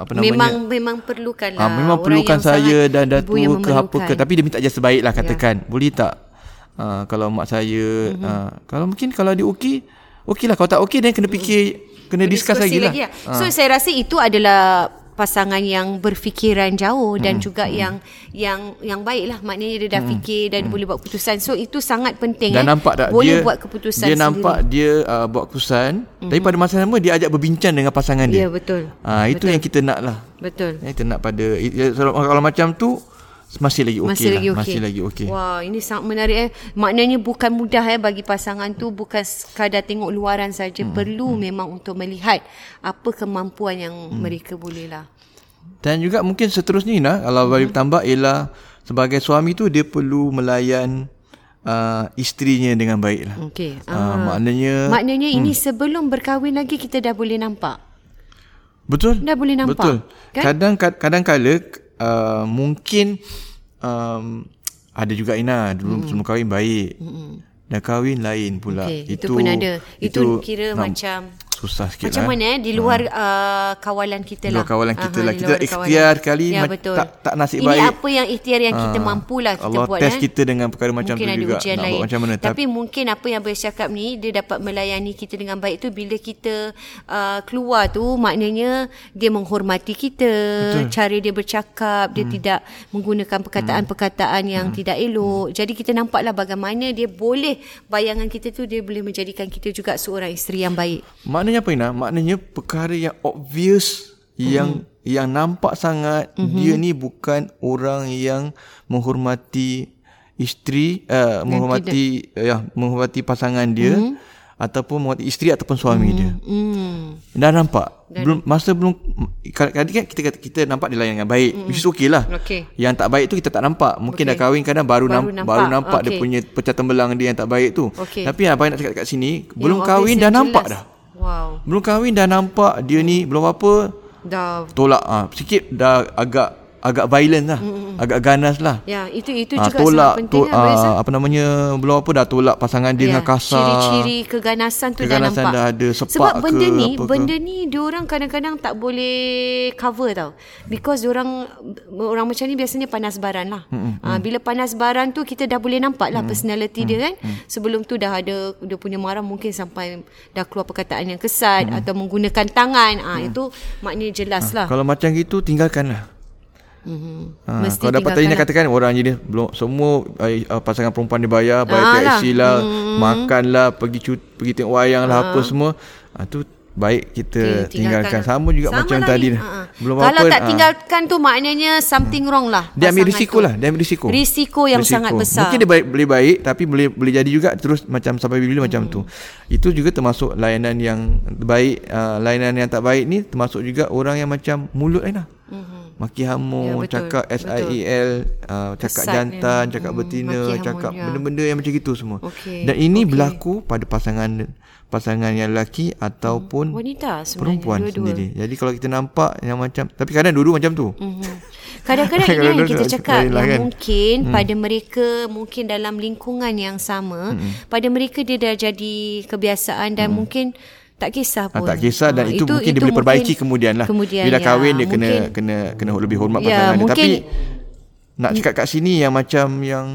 apa namanya Memang memang perlukan lah. Ah, memang Orang perlukan saya dan tua ke apa ke tapi dia minta je sebaik lah katakan. Ya. Boleh tak? Ah, kalau mak saya Mhm. ah, kalau mungkin kalau dia okey, okey lah kalau tak okey then kena fikir kena discuss lagi lah. lah. So saya rasa itu adalah pasangan yang berfikiran jauh dan juga yang yang yang baik lah maknanya dia dah fikir dan boleh buat keputusan so itu sangat penting Dan eh. nampak tak boleh dia buat keputusan dia sendiri. nampak dia uh, buat keputusan mm-hmm. tapi pada masa sama dia ajak berbincang dengan pasangan dia. Ya, betul. Ah itu yang kita nak lah. betul Yang kita nak pada kalau, kalau macam tu masih lagi okey masih lah. lagi okey. Masih lagi okey. Wah, ini sangat menarik eh. Maknanya bukan mudah eh bagi pasangan tu bukan sekadar tengok luaran saja, hmm. perlu hmm. memang untuk melihat apa kemampuan yang hmm. mereka boleh lah. Dan juga mungkin seterusnya Ina, kalau bagi tambah ialah sebagai suami tu dia perlu melayan uh, isterinya dengan baik lah. Okey. Uh, maknanya Maknanya hmm. ini sebelum berkahwin lagi kita dah boleh nampak. betul. Dah boleh nampak, Betul. kan? Kadang kadang kala uh, mungkin um, ada juga Ina dulu hmm. sebelum kahwin baik. Hmm. Dah kahwin lain pula. Okey, itu, itu pun ada. Itu, kira nam- macam susah sikit macam lah. mana eh di luar uh, kawalan kita Di lah. luar kawalan kita Aha, lah. di Kita dah ikhtiar kali ya, betul. tak- tak nasib Ini baik. apa yang ikhtiar yang kita Ah, mampu lah kita Allah buat test eh. kita dengan perkara macam mungkin tu ada juga. ujian Nak lain. buat macam mana. Tapi mungkin apa yang Abang cakap ni dia dapat melayani kita dengan baik tu bila kita uh, keluar tu maknanya dia menghormati kita, Betul. cara dia bercakap, dia Hmm. tidak menggunakan perkataan-perkataan yang tidak elok. Jadi kita nampaklah bagaimana dia boleh bayangan kita tu dia boleh menjadikan kita juga seorang isteri yang baik. Maknanya apa Ina? Maknanya perkara yang obvious yang Mhm. yang nampak sangat mm-hmm. dia ni bukan orang yang menghormati isteri uh, menghormati uh, ya menghormati pasangan dia mm-hmm. ataupun menghormati isteri ataupun suami mm-hmm. dia. Hmm. Dah nampak. Belum masa belum kadang kan kita kita nampak dia layan dengan baik. Mm-hmm. Which is okay lah. Okey. Yang tak baik tu kita tak nampak. Mungkin Okey. dah kahwin kadang baru, Baru nampak, baru nampak okay. dia punya pecah tembelang dia yang tak baik tu. Okey. Tapi apa yang nak cakap kat sini, belum Yang kahwin obvious dah yang nampak jelas. dah. Wow. Belum kahwin dah nampak dia ni belum apa Dah tolak ah sikit dah agak agak violent lah. Mm-hmm. Agak ganas lah. Ya, itu itu Ah, juga tolak sangat penting to, lah, ah, apa namanya belum apa dah tolak pasangan dia dengan kasar. Ciri-ciri keganasan tu Keganasan dah nampak. dah ada, sepak Sebab benda ke, ni, apa ke. benda ni diorang kadang-kadang tak boleh cover tau. Because diorang orang macam ni biasanya panas baran lah. Hmm, ha, bila panas baran tu kita dah boleh nampak lah personality dia kan. Sebelum tu dah ada dia punya marah mungkin sampai dah keluar perkataan yang kesat atau menggunakan tangan. Ha, itu maknanya jelas lah. Kalau macam gitu tinggalkanlah. Mm-hmm. Ha, Mesti kalau dapat tadi nak tinggalkan katakan orang je dia belum semua uh, pasangan perempuan dia bayar, bayar Ah lah. taksi lah, hmm. makan lah, pergi cut, pergi tengok wayang lah apa semua. Ha, tu baik kita Okey, tinggalkan. Sama juga Sama macam lah tadi. Ha, ha. Belum Kalau apa tak ah. tinggalkan tu maknanya something wrong lah. dia ambil risiko tu. lah, dia ambil risiko. Risiko yang sangat besar. Mungkin dia baik, boleh baik tapi boleh boleh jadi juga terus macam sampai bila macam tu. Itu juga termasuk layanan yang baik, uh, layanan yang tak baik ni termasuk juga orang yang macam mulut lah. Maki Ya, hamun, betul, cakap SIEL, uh, cakap Kesat jantan, memang. cakap Hmm, betina, hamun, cakap ya. benda-benda yang macam gitu semua. Okey, Dan ini okey. berlaku pada pasangan pasangan yang lelaki ataupun Wanita sebenarnya perempuan dua-dua. sendiri. Jadi kalau kita nampak yang macam tapi kadang dua-dua macam tu. Mhm. Kadang-kadang [LAUGHS] ini yang kita cakap yang kan. mungkin pada mereka mungkin dalam lingkungan yang sama pada mereka dia dah jadi kebiasaan dan mungkin tak kisah Ah, pun. tak kisah dan Ah, itu, mungkin dia boleh perbaiki kemudian lah. Kemudian Bila ya, kahwin dia kena mungkin, kena kena lebih hormat Ya, pasangan dia. Tapi nak cakap kat sini yang macam yang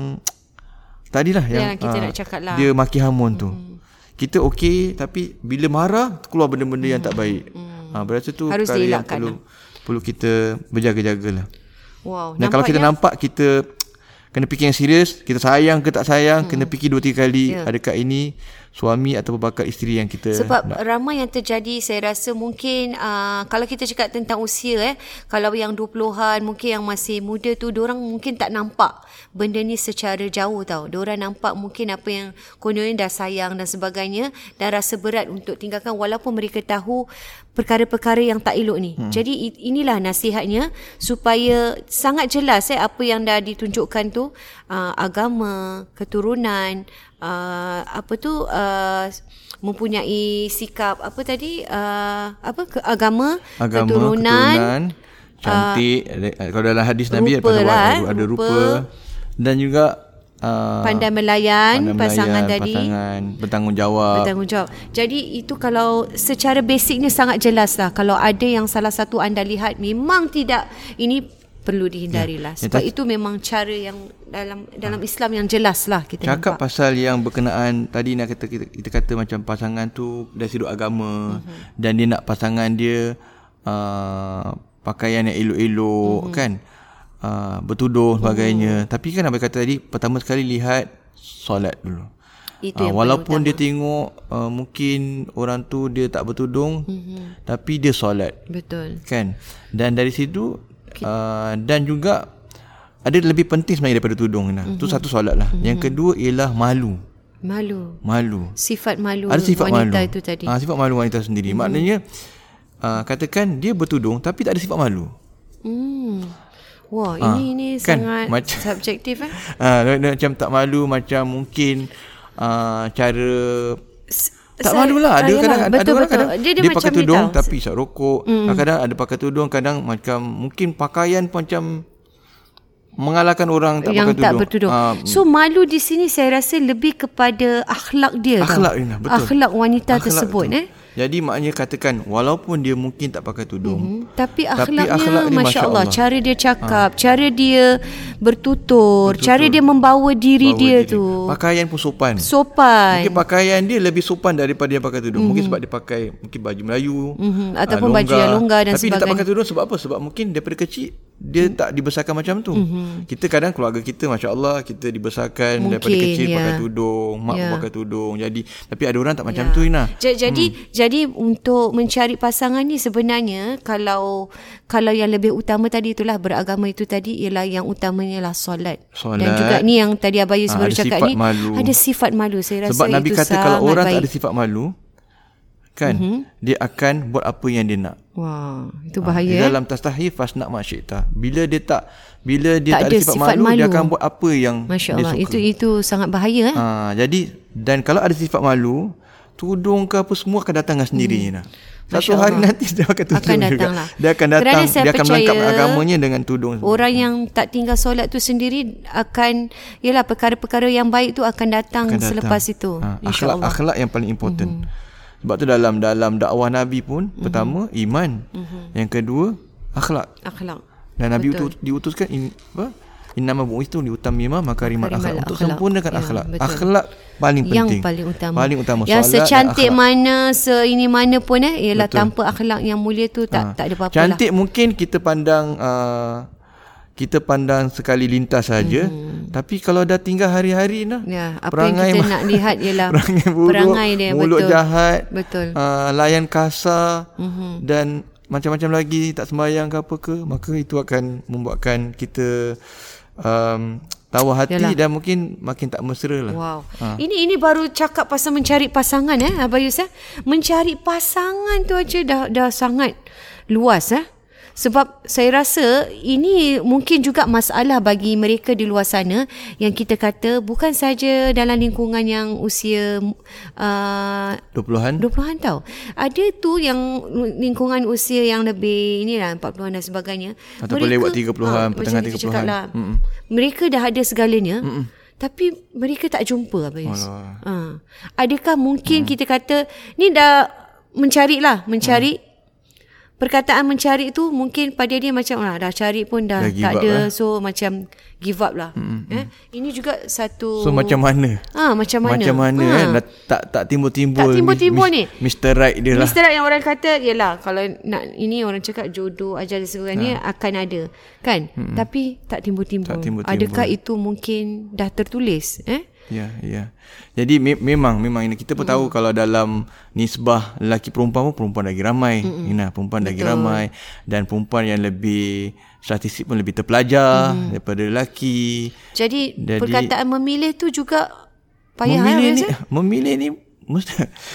[TSK] tadilah yang Yang kita ah, nak cakap lah. Dia maki hamun tu. Kita okey tapi bila marah keluar benda-benda yang tak baik. Ha berasa tu Harus perkara yang perlu lah. perlu kita berjaga-jagalah. Wow, Dan kalau kita nampak kita kena fikir yang serius, kita sayang ke tak sayang, hmm. kena fikir dua tiga kali Ya. adakah ini suami atau bakal isteri yang kita Sebab nak. ramai yang terjadi saya rasa mungkin uh, kalau kita cakap tentang usia eh kalau yang 20-an mungkin yang masih muda tu orang mungkin tak nampak benda ni secara jauh tau. Diorang nampak mungkin apa yang kononnya dah sayang dan sebagainya dan rasa berat untuk tinggalkan walaupun mereka tahu perkara-perkara yang tak elok ni. Hmm. Jadi inilah nasihatnya supaya sangat jelas eh apa yang dah ditunjukkan tu uh, agama, keturunan, uh, apa tu uh, mempunyai sikap apa tadi uh, apa ke agama, agama keturunan, keturunan cantik uh, kalau dalam hadis Nabi ada lah, ada, rupa. rupa. Dan juga Uh, pandai melayan pandai pasangan melayan, tadi. pasangan bertanggungjawab. Bertanggungjawab. Jadi itu kalau secara basicnya sangat jelas lah. Kalau ada yang salah satu anda lihat memang tidak ini perlu dihindarilah ya. sebab ya, itu memang cara yang dalam dalam ha. Islam yang jelas lah kita cakap nampak. pasal yang berkenaan tadi nak kata kita, kita kata macam pasangan tu dari sudut agama uh-huh. dan dia nak pasangan dia uh, pakaian yang elok-elok uh-huh. kan uh, bertuduh sebagainya uh-huh. tapi kan apa kata tadi pertama sekali lihat solat dulu itu uh, walaupun dia tengok uh, mungkin orang tu dia tak bertudung uh-huh. tapi dia solat betul kan dan dari situ uh, dan juga ada lebih penting sebenarnya daripada tudung nah. Mm-hmm. Tu satu solat lah. Mm-hmm. Yang kedua ialah malu. Malu. Malu. Sifat malu ada sifat wanita malu. itu tadi. Ah ha, sifat malu wanita sendiri. Mm-hmm. Maknanya uh, katakan dia bertudung tapi tak ada sifat malu. Hmm. Wah, ha, ini ini kan, sangat macam, subjektif eh. [LAUGHS] Ah, ha, macam tak malu macam mungkin uh, cara tak malu lah Ada kadang betul, ada orang kadang Dia, dia, dia pakai tudung dia Tapi isap rokok mm. Kadang ada pakai tudung Kadang macam Mungkin pakaian macam Mengalahkan orang tak yang pakai tudung. tak bertudung. Uh, so malu di sini saya rasa lebih kepada akhlak dia. Akhlak ini betul. Akhlak wanita akhlak tersebut betul. eh. Jadi maknanya katakan walaupun dia mungkin tak pakai tudung mm-hmm. tapi akhlaknya akhlak masya-Allah cara dia cakap, ha. cara dia bertutur, Bertutur. cara dia membawa diri Bawa dia diri. tu. Pakaian pun sopan. Sopan. Mungkin pakaian dia lebih sopan daripada dia pakai tudung. Mm-hmm. Mungkin sebab dia pakai mungkin baju Melayu mm-hmm. ataupun uh, baju yang longgar dan tapi sebagainya. Tapi dia tak pakai tudung sebab apa? Sebab mungkin daripada kecil dia tak dibesarkan macam tu. Mm-hmm. Kita kadang keluarga kita masya-Allah kita dibesarkan Mungkin, daripada kecil yeah. pakai tudung, mak yeah. pakai tudung. Jadi tapi ada orang tak macam yeah. tu Ina. Jadi hmm. jadi untuk mencari pasangan ni sebenarnya kalau kalau yang lebih utama tadi itulah beragama itu tadi ialah yang utamanya lah solat. solat. Dan juga ni yang tadi Abayus ha, baru cakap ni malu. ada sifat malu. Saya rasa Sebab Nabi itu kata kalau orang baik. tak ada sifat malu kan mm-hmm. dia akan buat apa yang dia nak. Wah, itu ah, bahaya. Ha, dalam tastahi fasna masyita. Bila dia tak bila dia tak, tak ada sifat, sifat malu, malu, dia akan buat apa yang Masya Allah, dia suka. Itu itu sangat bahaya eh. Ha, jadi dan kalau ada sifat malu, tudung ke apa semua akan datang dengan sendirinya. Hmm. Satu hari nanti dia akan tudung akan juga. Lah. Dia akan datang, dia akan melengkap agamanya dengan tudung. Orang yang tak tinggal solat tu sendiri akan ialah perkara-perkara yang baik tu akan datang, akan datang. selepas itu. Ha, akhlak, akhlak yang paling important. Hmm. Sebab tu dalam dalam dakwah Nabi pun mm-hmm. pertama iman. Mm-hmm. Yang kedua akhlak. Akhlak. Dan Nabi utus, diutuskan in, apa? Innama bu'istu li utammima makarimal akhlak. Untuk sempurnakan ya, akhlak. Betul. Akhlak paling penting. Yang paling utama. Paling utama. Yang secantik mana, se ini mana pun eh ialah betul. tanpa akhlak yang mulia tu tak ha. tak ada apa-apa Cantik lah. mungkin kita pandang uh, kita pandang sekali lintas saja hmm. tapi kalau dah tinggal hari-hari nah ya apa perangai yang kita nak lihat [LAUGHS] ialah perangai buruk perangai dia mulut betul. jahat betul uh, layan kasar hmm. dan macam-macam lagi tak sembahyang ke apa ke maka itu akan membuatkan kita um, tawa hati Yalah. dan mungkin makin tak mesra lah. Wow. Ha. Ini ini baru cakap pasal mencari pasangan eh Abayus eh. Mencari pasangan tu aja dah dah sangat luas eh. Sebab saya rasa ini mungkin juga masalah bagi mereka di luar sana yang kita kata bukan saja dalam lingkungan yang usia uh, 20-an. 20-an tau. Ada tu yang lingkungan usia yang lebih inilah 40-an dan sebagainya. Ataupun lewat 30-an, ha, pertengahan 30-an. Lah, mereka dah ada segalanya. Mm-mm. Tapi mereka tak jumpa apa ya. Ha. Adakah mungkin hmm. kita kata ni dah mencari lah, mencari hmm perkataan mencari tu mungkin pada dia macam lah dah cari pun dah, dah tak ada. lah. so macam give up lah. Hmm, eh ini juga satu so macam mana? Ah ha, macam mana? Macam mana ha. eh? Tak tak timbul-timbul tak timbul-timbul ni. Mr Right dia lah. Mr Right yang orang kata ialah kalau nak ini orang cakap jodoh ajar dan sebagainya ha. akan ada. Kan? Hmm. tapi tak timbul-timbul. tak timbul-timbul. Adakah itu mungkin dah tertulis eh Ya, ya. Jadi me- memang memang ini kita pun tahu kalau dalam nisbah lelaki perempuan pun perempuan lagi ramai. Mm-hmm. Ina perempuan Betul. lagi ramai dan perempuan yang lebih statistik pun lebih terpelajar mm-hmm. daripada lelaki. Jadi, Jadi perkataan memilih tu juga payah memilih ya, ni, memilih ni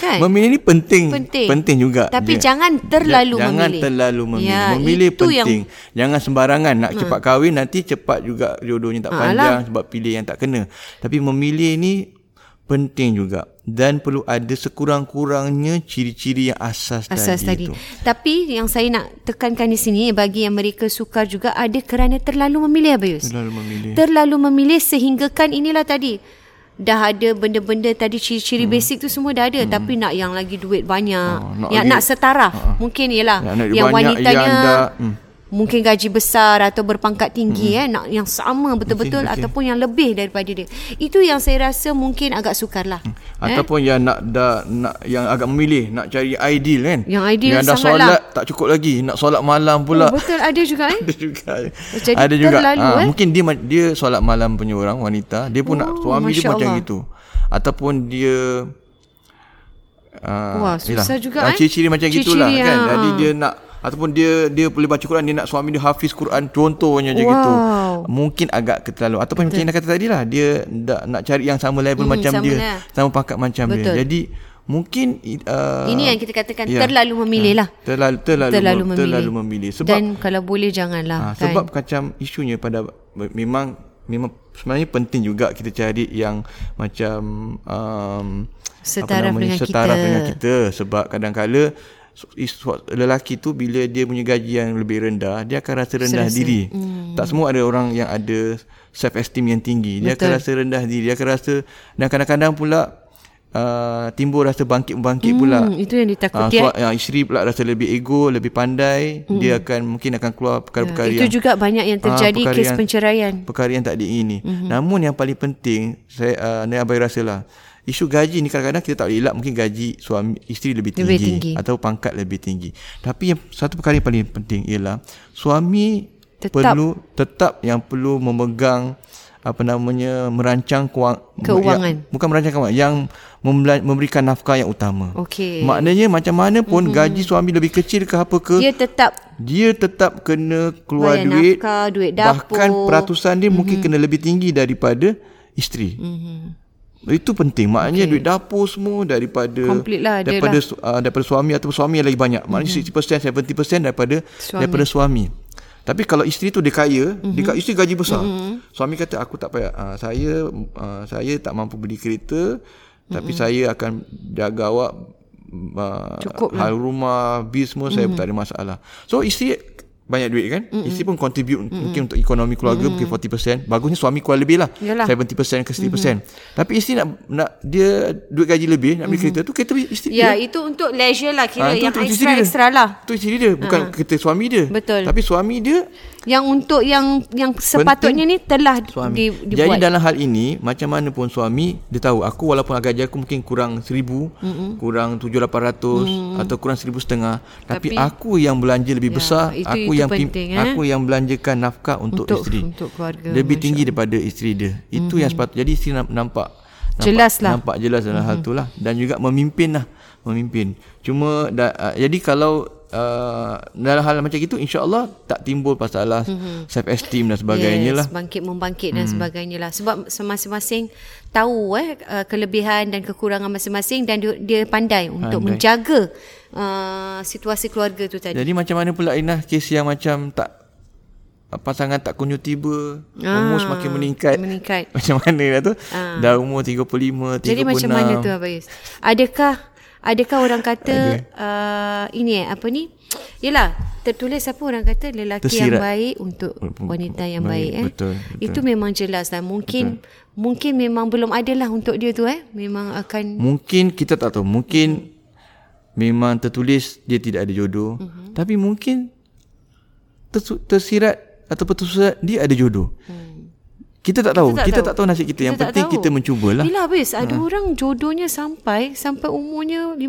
kan? memilih ni penting, penting penting juga tapi dia, jangan terlalu jangan memilih jangan terlalu memilih ya, memilih penting yang... jangan sembarangan nak ha. cepat kahwin nanti cepat juga jodohnya tak ha, panjang alah. sebab pilih yang tak kena tapi memilih ni penting juga dan perlu ada sekurang-kurangnya ciri-ciri yang asas, asas tadi, tadi itu. Tapi yang saya nak tekankan di sini bagi yang mereka sukar juga ada kerana terlalu memilih Abayus. Terlalu memilih. Terlalu memilih sehinggakan inilah tadi dah ada benda-benda tadi ciri-ciri hmm. basic tu semua dah ada hmm. tapi nak yang lagi duit banyak oh, nak yang lagi, nak setara uh, mungkin ialah yang, yang wanitanya yang dah, hmm mungkin gaji besar atau berpangkat tinggi hmm. eh nak yang sama betul-betul okay, okay. ataupun yang lebih daripada dia. Itu yang saya rasa mungkin agak sukarlah. Hmm. Eh? Ataupun yang nak dah nak yang agak memilih nak cari ideal kan. Yang ideal yang dah solat lah. tak cukup lagi nak solat malam pula. Oh, betul ada juga eh. [LAUGHS] ada juga. Jadi ada juga. Terlalu, ha, eh? mungkin dia dia solat malam punya orang wanita, dia pun oh, nak suami dia Allah. macam itu. Ataupun dia Uh, Wah susah yalah. juga uh, Ciri-ciri macam ciri-ciri gitulah kan. Jadi dia nak ataupun dia dia boleh baca Quran dia nak suami dia hafiz Quran contohnya macam wow. gitu mungkin agak keterlaluan ataupun Betul. macam yang kata tadi lah dia nak, nak cari yang sama level hmm, macam sama dia lah. sama pangkat macam Betul. dia jadi mungkin uh, ini yang kita katakan ya, terlalu memilih lah uh, terlalu terlalu terlalu memilih. terlalu memilih sebab dan kalau boleh janganlah uh, kan sebab macam isunya pada memang memang sebenarnya penting juga kita cari yang macam um, setara dengan setara kita. dengan kita sebab kadang-kala lelaki tu bila dia punya gaji yang lebih rendah dia akan rasa rendah Serasa. diri hmm. tak semua ada orang yang ada self esteem yang tinggi dia Betul. akan rasa rendah diri dia akan rasa dan kadang-kadang pula uh, timbul rasa bangkit-bangkit hmm, pula itu yang ditakuti uh, uh, isteri pula rasa lebih ego lebih pandai hmm. dia akan mungkin akan keluar perkara-perkara ya, itu yang, juga banyak yang terjadi uh, kes yang, penceraian perkara yang tak diingini hmm. namun yang paling penting saya uh, ni abai rasalah isu gaji ni kadang-kadang kita tak boleh elak mungkin gaji suami isteri lebih tinggi, lebih tinggi atau pangkat lebih tinggi. Tapi yang satu perkara yang paling penting ialah suami tetap. perlu tetap yang perlu memegang apa namanya merancang kewangan, keuangan. Yang, bukan merancang keuangan yang memberikan nafkah yang utama. Okay. Maknanya macam mana pun mm-hmm. gaji suami lebih kecil ke apa ke dia tetap dia tetap kena keluar Bayar duit nafkah, duit dapur. Bahkan peratusan dia mm-hmm. mungkin kena lebih tinggi daripada isteri. Mm-hmm. Itu penting. Maknanya okay. duit dapur semua daripada lah, daripada uh, daripada suami atau suami yang lagi banyak. Maknanya mm-hmm. 60% 70% daripada suami. daripada suami. Tapi kalau isteri tu dia kaya, mm-hmm. dia isteri gaji besar. Mm-hmm. Suami kata aku tak payah uh, saya uh, saya tak mampu beli kereta mm-hmm. tapi saya akan jaga awak uh, hal lah. rumah, bis semua mm-hmm. saya tak ada masalah. So isteri banyak duit kan mm-hmm. Isteri pun contribute mm-hmm. Mungkin untuk ekonomi keluarga mm-hmm. Mungkin 40% Bagusnya suami keluar lebih lah Yalah. 70% ke 60% mm-hmm. Tapi isteri nak nak Dia duit gaji lebih Nak beli mm-hmm. kereta tu Kereta isteri Ya dia. itu untuk leisure lah Kira ha, yang extra-extra lah Itu isteri dia Bukan ha. kereta suami dia Betul Tapi suami dia yang untuk yang yang sepatutnya ni telah suami. Di, dibuat. Jadi dalam hal ini macam mana pun suami dia tahu aku walaupun gaji aku mungkin kurang seribu, mm-hmm. kurang tujuh lapan ratus atau kurang seribu setengah, tapi, tapi aku yang belanja lebih ya, besar, itu, aku itu yang penting, pim, eh? aku yang belanjakan nafkah untuk, untuk isteri. Untuk keluarga. Lebih tinggi daripada isteri dia. Itu mm-hmm. yang sepatutnya. Jadi isteri nampak nampak jelas lah. Nampak jelas dalam mm-hmm. hal itulah dan juga memimpin lah, memimpin. Cuma da, uh, jadi kalau uh, dalam hal macam itu insyaallah tak timbul masalah mm-hmm. self esteem dan sebagainya yes, lah. bangkit membangkit dan mm. sebagainya lah. Sebab masing-masing tahu eh uh, kelebihan dan kekurangan masing-masing dan dia, dia pandai, pandai. untuk menjaga uh, situasi keluarga tu tadi. Jadi macam mana pula Inah kes yang macam tak pasangan tak kunjung tiba ah, umur semakin meningkat? meningkat. [LAUGHS] Macam mana lah tu? Ah. dah umur 35 36 jadi macam mana tu Abayus adakah Adakah orang kata uh, ini eh apa ni? Yalah, tertulis apa orang kata lelaki Tersirat. yang baik untuk wanita yang baik, baik eh. Betul, betul. Itu memang jelas dan mungkin betul. mungkin memang belum ada lah untuk dia tu eh. Memang akan Mungkin kita tak tahu. Mungkin memang tertulis dia tidak ada jodoh. Uh-huh. Tapi mungkin tersirat ataupun tersirat dia ada jodoh. Hmm. Kita tak tahu. Kita tak, kita tahu. tak tahu nasib kita. kita yang penting tahu. kita mencubalah. Bila habis ada ha. orang jodohnya sampai sampai umurnya 50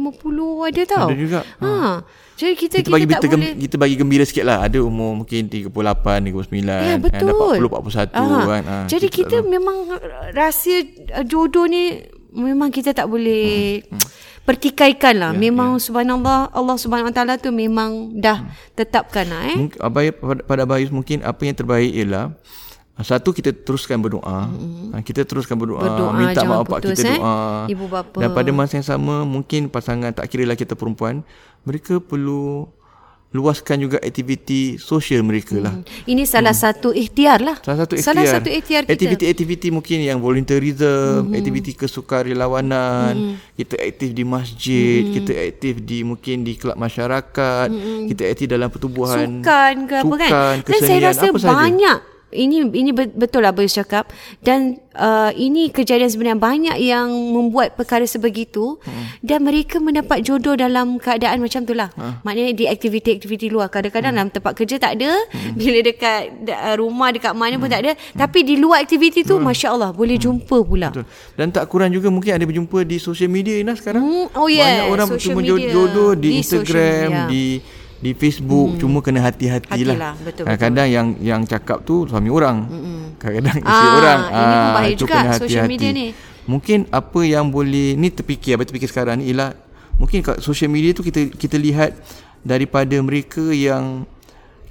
ada tau. Ada juga. Ha. ha. Jadi kita kita, kita bagi tak boleh kita bagi gembira sikit lah Ada umur mungkin 38 39 Ya betul kan, 40 41 ha. kan ha. Jadi kita, kita memang Rahsia uh, jodoh ni Memang kita tak boleh hmm. Hmm. Pertikaikan lah ya, Memang ya. subhanallah Allah subhanahu wa ta'ala tu Memang dah hmm. tetapkan lah eh. Abai, pada, pada Abayus mungkin Apa yang terbaik ialah satu kita teruskan berdoa. Mm-hmm. Kita teruskan berdoa, berdoa minta mak bapak kita eh? doa. Ibu bapa. Dan pada masa yang sama mungkin pasangan tak kira lelaki atau perempuan, mereka perlu luaskan juga aktiviti sosial mereka lah. Hmm. Ini salah hmm. satu ikhtiar lah. Salah satu ikhtiar. Salah satu ikhtiar kita. Aktiviti-aktiviti mungkin yang volunteerism, hmm. aktiviti kesukarelawanan, hmm. kita aktif di masjid, hmm. kita aktif di mungkin di kelab masyarakat, hmm. kita aktif dalam pertubuhan. Sukan ke apa kan? Sukan, kesenian, Dan saya rasa banyak sahaja ini ini betul lah Boyus cakap dan uh, ini kejadian sebenarnya banyak yang membuat perkara sebegitu hmm. dan mereka mendapat jodoh dalam keadaan macam tu lah hmm. maknanya di aktiviti-aktiviti luar kadang-kadang hmm. dalam tempat kerja tak ada hmm. bila dekat uh, rumah dekat mana hmm. pun tak ada hmm. tapi di luar aktiviti tu hmm. Masya Allah boleh hmm. jumpa pula betul. dan tak kurang juga mungkin ada berjumpa di social media Ina sekarang hmm. oh yeah. banyak orang bertemu jodoh di, di Instagram di di Facebook hmm. cuma kena hati-hatilah. Kadang-kadang yang yang cakap tu suami orang. Hmm. Kadang-kadang isteri ah, orang. Ini ah, bahaya juga kena hati-hati. social media ni. Mungkin apa yang boleh ni terfikir apa terfikir sekarang ni ialah mungkin kat social media tu kita kita lihat daripada mereka yang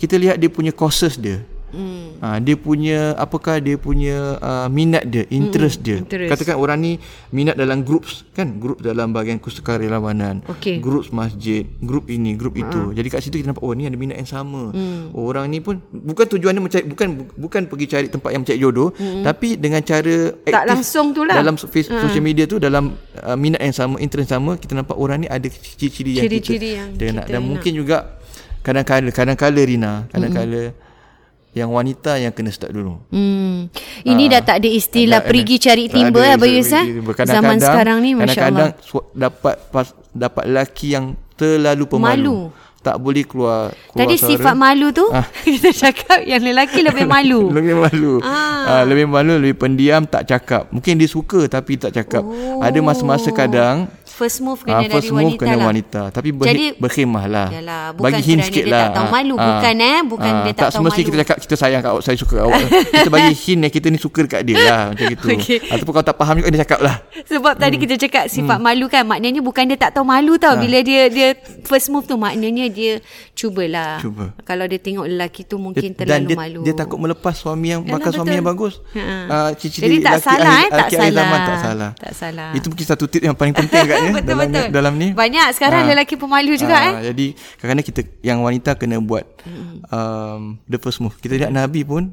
kita lihat dia punya courses dia. Hmm. Ha, dia punya apakah dia punya uh, minat dia, interest hmm, dia. Interest. Katakan orang ni minat dalam groups kan, group dalam bahagian kesukarelawanan, okay. group masjid, group ini, group ha. itu. Jadi kat situ kita nampak oh ni ada minat yang sama. Hmm. Oh, orang ni pun bukan tujuan dia mencari bukan bukan pergi cari tempat yang mencari jodoh, hmm. tapi dengan cara tak langsung tu lah. Dalam face, ha. social media tu dalam uh, minat yang sama, interest yang sama, kita nampak orang ni ada ciri-ciri yang ciri-ciri kita yang kita nak dan nak. mungkin juga kadang-kadang kadang-kadang Rina, kadang-kadang hmm yang wanita yang kena start dulu. Hmm. Ini uh, dah tak ada istilah ada, pergi ada, cari timba ya Bayus eh. Zaman sekarang ni masya-Allah. Kadang-kadang dapat pas, dapat lelaki yang terlalu pemalu. Malu. Tak boleh keluar, keluar Tadi suara. sifat malu tu ah. [LAUGHS] kita cakap yang lelaki lebih malu. [LAUGHS] lebih malu. Ah. Uh, lebih malu, lebih pendiam, tak cakap. Mungkin dia suka tapi tak cakap. Oh. Ada masa-masa kadang first move kena uh, first dari move wanita kena lah. wanita. Tapi ber, Jadi, berkhemah lah yalah, bagi hint sikit lah dia tak tahu ah, malu uh, bukan eh? Bukan uh, dia tak, tak tahu malu. kita cakap kita sayang kat awak saya suka kat awak. Kita bagi [LAUGHS] hint yang kita ni suka dekat dia lah macam gitu. [LAUGHS] Okay. ataupun kalau tak faham juga dia cakap lah. Sebab hmm. tadi kita cakap sifat hmm. malu kan maknanya bukan dia tak tahu malu tau. Uh. bila dia dia first move tu maknanya dia cubalah. Cuba. Kalau dia tengok lelaki tu mungkin dia, terlalu dia, malu. dia takut melepas suami yang bakal suami yang bagus. Uh, jadi tak salah eh? Tak salah. tak salah. Tak salah. Itu mungkin satu tip yang paling penting agaknya dalam dalam ni banyak sekarang ha. lelaki pemalu juga ha. eh jadi kadang-kadang kita yang wanita kena buat um, the first move kita lihat nabi pun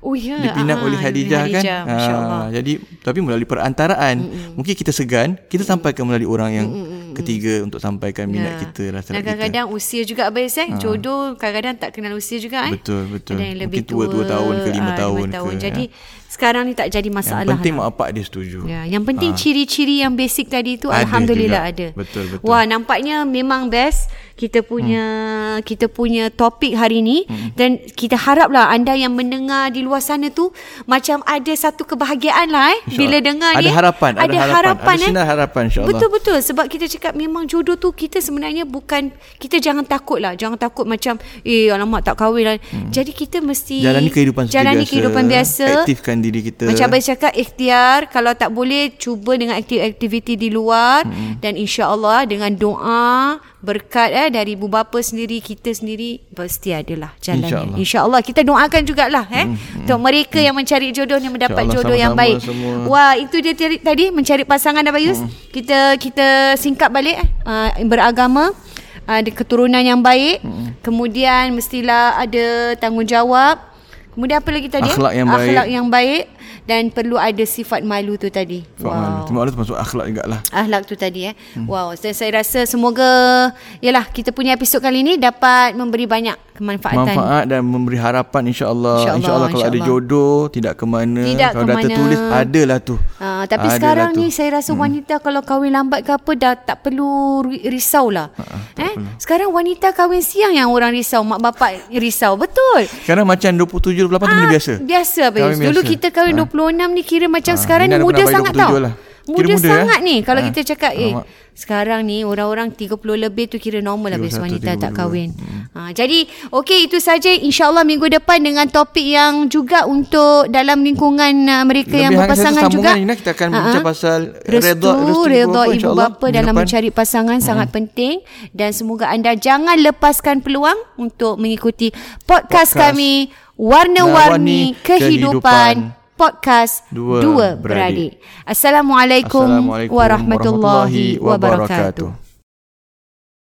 oh ya dipinang oleh Khadijah, kan ha. jadi tapi melalui perantaraan Mm-mm. mungkin kita segan kita sampaikan melalui orang yang Mm-mm. ketiga untuk sampaikan minat ya. kita rasa kita kadang-kadang usia juga abis eh ha. jodoh kadang-kadang tak kenal usia juga eh betul betul yang lebih mungkin tua 2 tahun ke 5 tahun, tahun ke jadi ya. Sekarang ni tak jadi masalah yang penting lah. mak bapak dia setuju ya yang penting ha. ciri-ciri yang basic tadi tu alhamdulillah juga. ada Betul betul. Wah nampaknya memang best kita punya hmm. kita punya topik hari ni hmm. dan kita haraplah anda yang mendengar di luar sana tu macam ada satu kebahagiaan lah eh bila dengar ada ni. Harapan, ada, ada harapan. harapan. Ada sinar eh. harapan insya-Allah. Betul betul sebab kita cakap memang jodoh tu kita sebenarnya bukan kita jangan takut lah jangan takut macam eh alamak tak kahwin lah. Hmm. Jadi kita mesti jalani kehidupan jalani biasa. kehidupan biasa. Aktifkan diri kita. Macam abang cakap ikhtiar kalau tak boleh cuba dengan aktiviti di luar hmm. dan insya-Allah dengan doa berkat eh dari ibu bapa sendiri kita sendiri pasti adalah jalan insyaallah Insya kita doakan jugalah eh hmm, untuk mereka hmm. yang mencari jodoh yang mendapat jodoh yang baik semua. wah itu dia tadi mencari pasangan dah Bayus hmm. kita kita singkat balik eh uh, beragama ada keturunan yang baik hmm. kemudian mestilah ada tanggungjawab kemudian apa lagi tadi akhlak yang baik akhlak yang baik dan perlu ada sifat malu tu tadi. Sifat wow. malu. Malu termasuk akhlak juga lah. Akhlak tu tadi eh. Hmm. Wow. Dan saya rasa semoga yalah kita punya episod kali ini dapat memberi banyak kemanfaatan. manfaat dan memberi harapan insya-Allah. InsyaAllah, Insya-Allah kalau ada insyaAllah. jodoh tidak ke mana. Tidak kalau ke dah mana. tertulis adalah tu. Uh, tapi Adalah sekarang tu. ni saya rasa wanita kalau kahwin lambat ke apa dah tak perlu ri- risau lah. eh? Sekarang wanita kahwin siang yang orang risau, mak bapak risau. Betul. Sekarang macam 27 28 tu benda biasa. Ah, Biasa. Kahwin Dulu biasa. kita kahwin Ha. 26 ni kira macam Ha, sekarang ni muda sangat 27 tau. lah. Muda, Kira muda, sangat eh? ni kalau Ha. kita cakap eh Alamak. sekarang ni orang-orang 30 lebih tu kira normal lah 31, wanita tak 32. kahwin. Ha, jadi okey itu saja insyaAllah minggu depan dengan topik yang juga untuk dalam lingkungan uh, mereka yang Lebih hangat berpasangan juga. Nina, kita akan bincang pasal restu, redha- restu ibu redha ibu bapa dalam depan. mencari pasangan sangat penting dan semoga anda jangan lepaskan peluang untuk mengikuti podcast, Podcast kami Warna-Warni Warna-Warni Kehidupan, Kehidupan. Podcast Dua Dua, Beradik. Beradik. Assalamualaikum, Assalamualaikum warahmatullahi warahmatullahi wabarakatuh. wabarakatuh.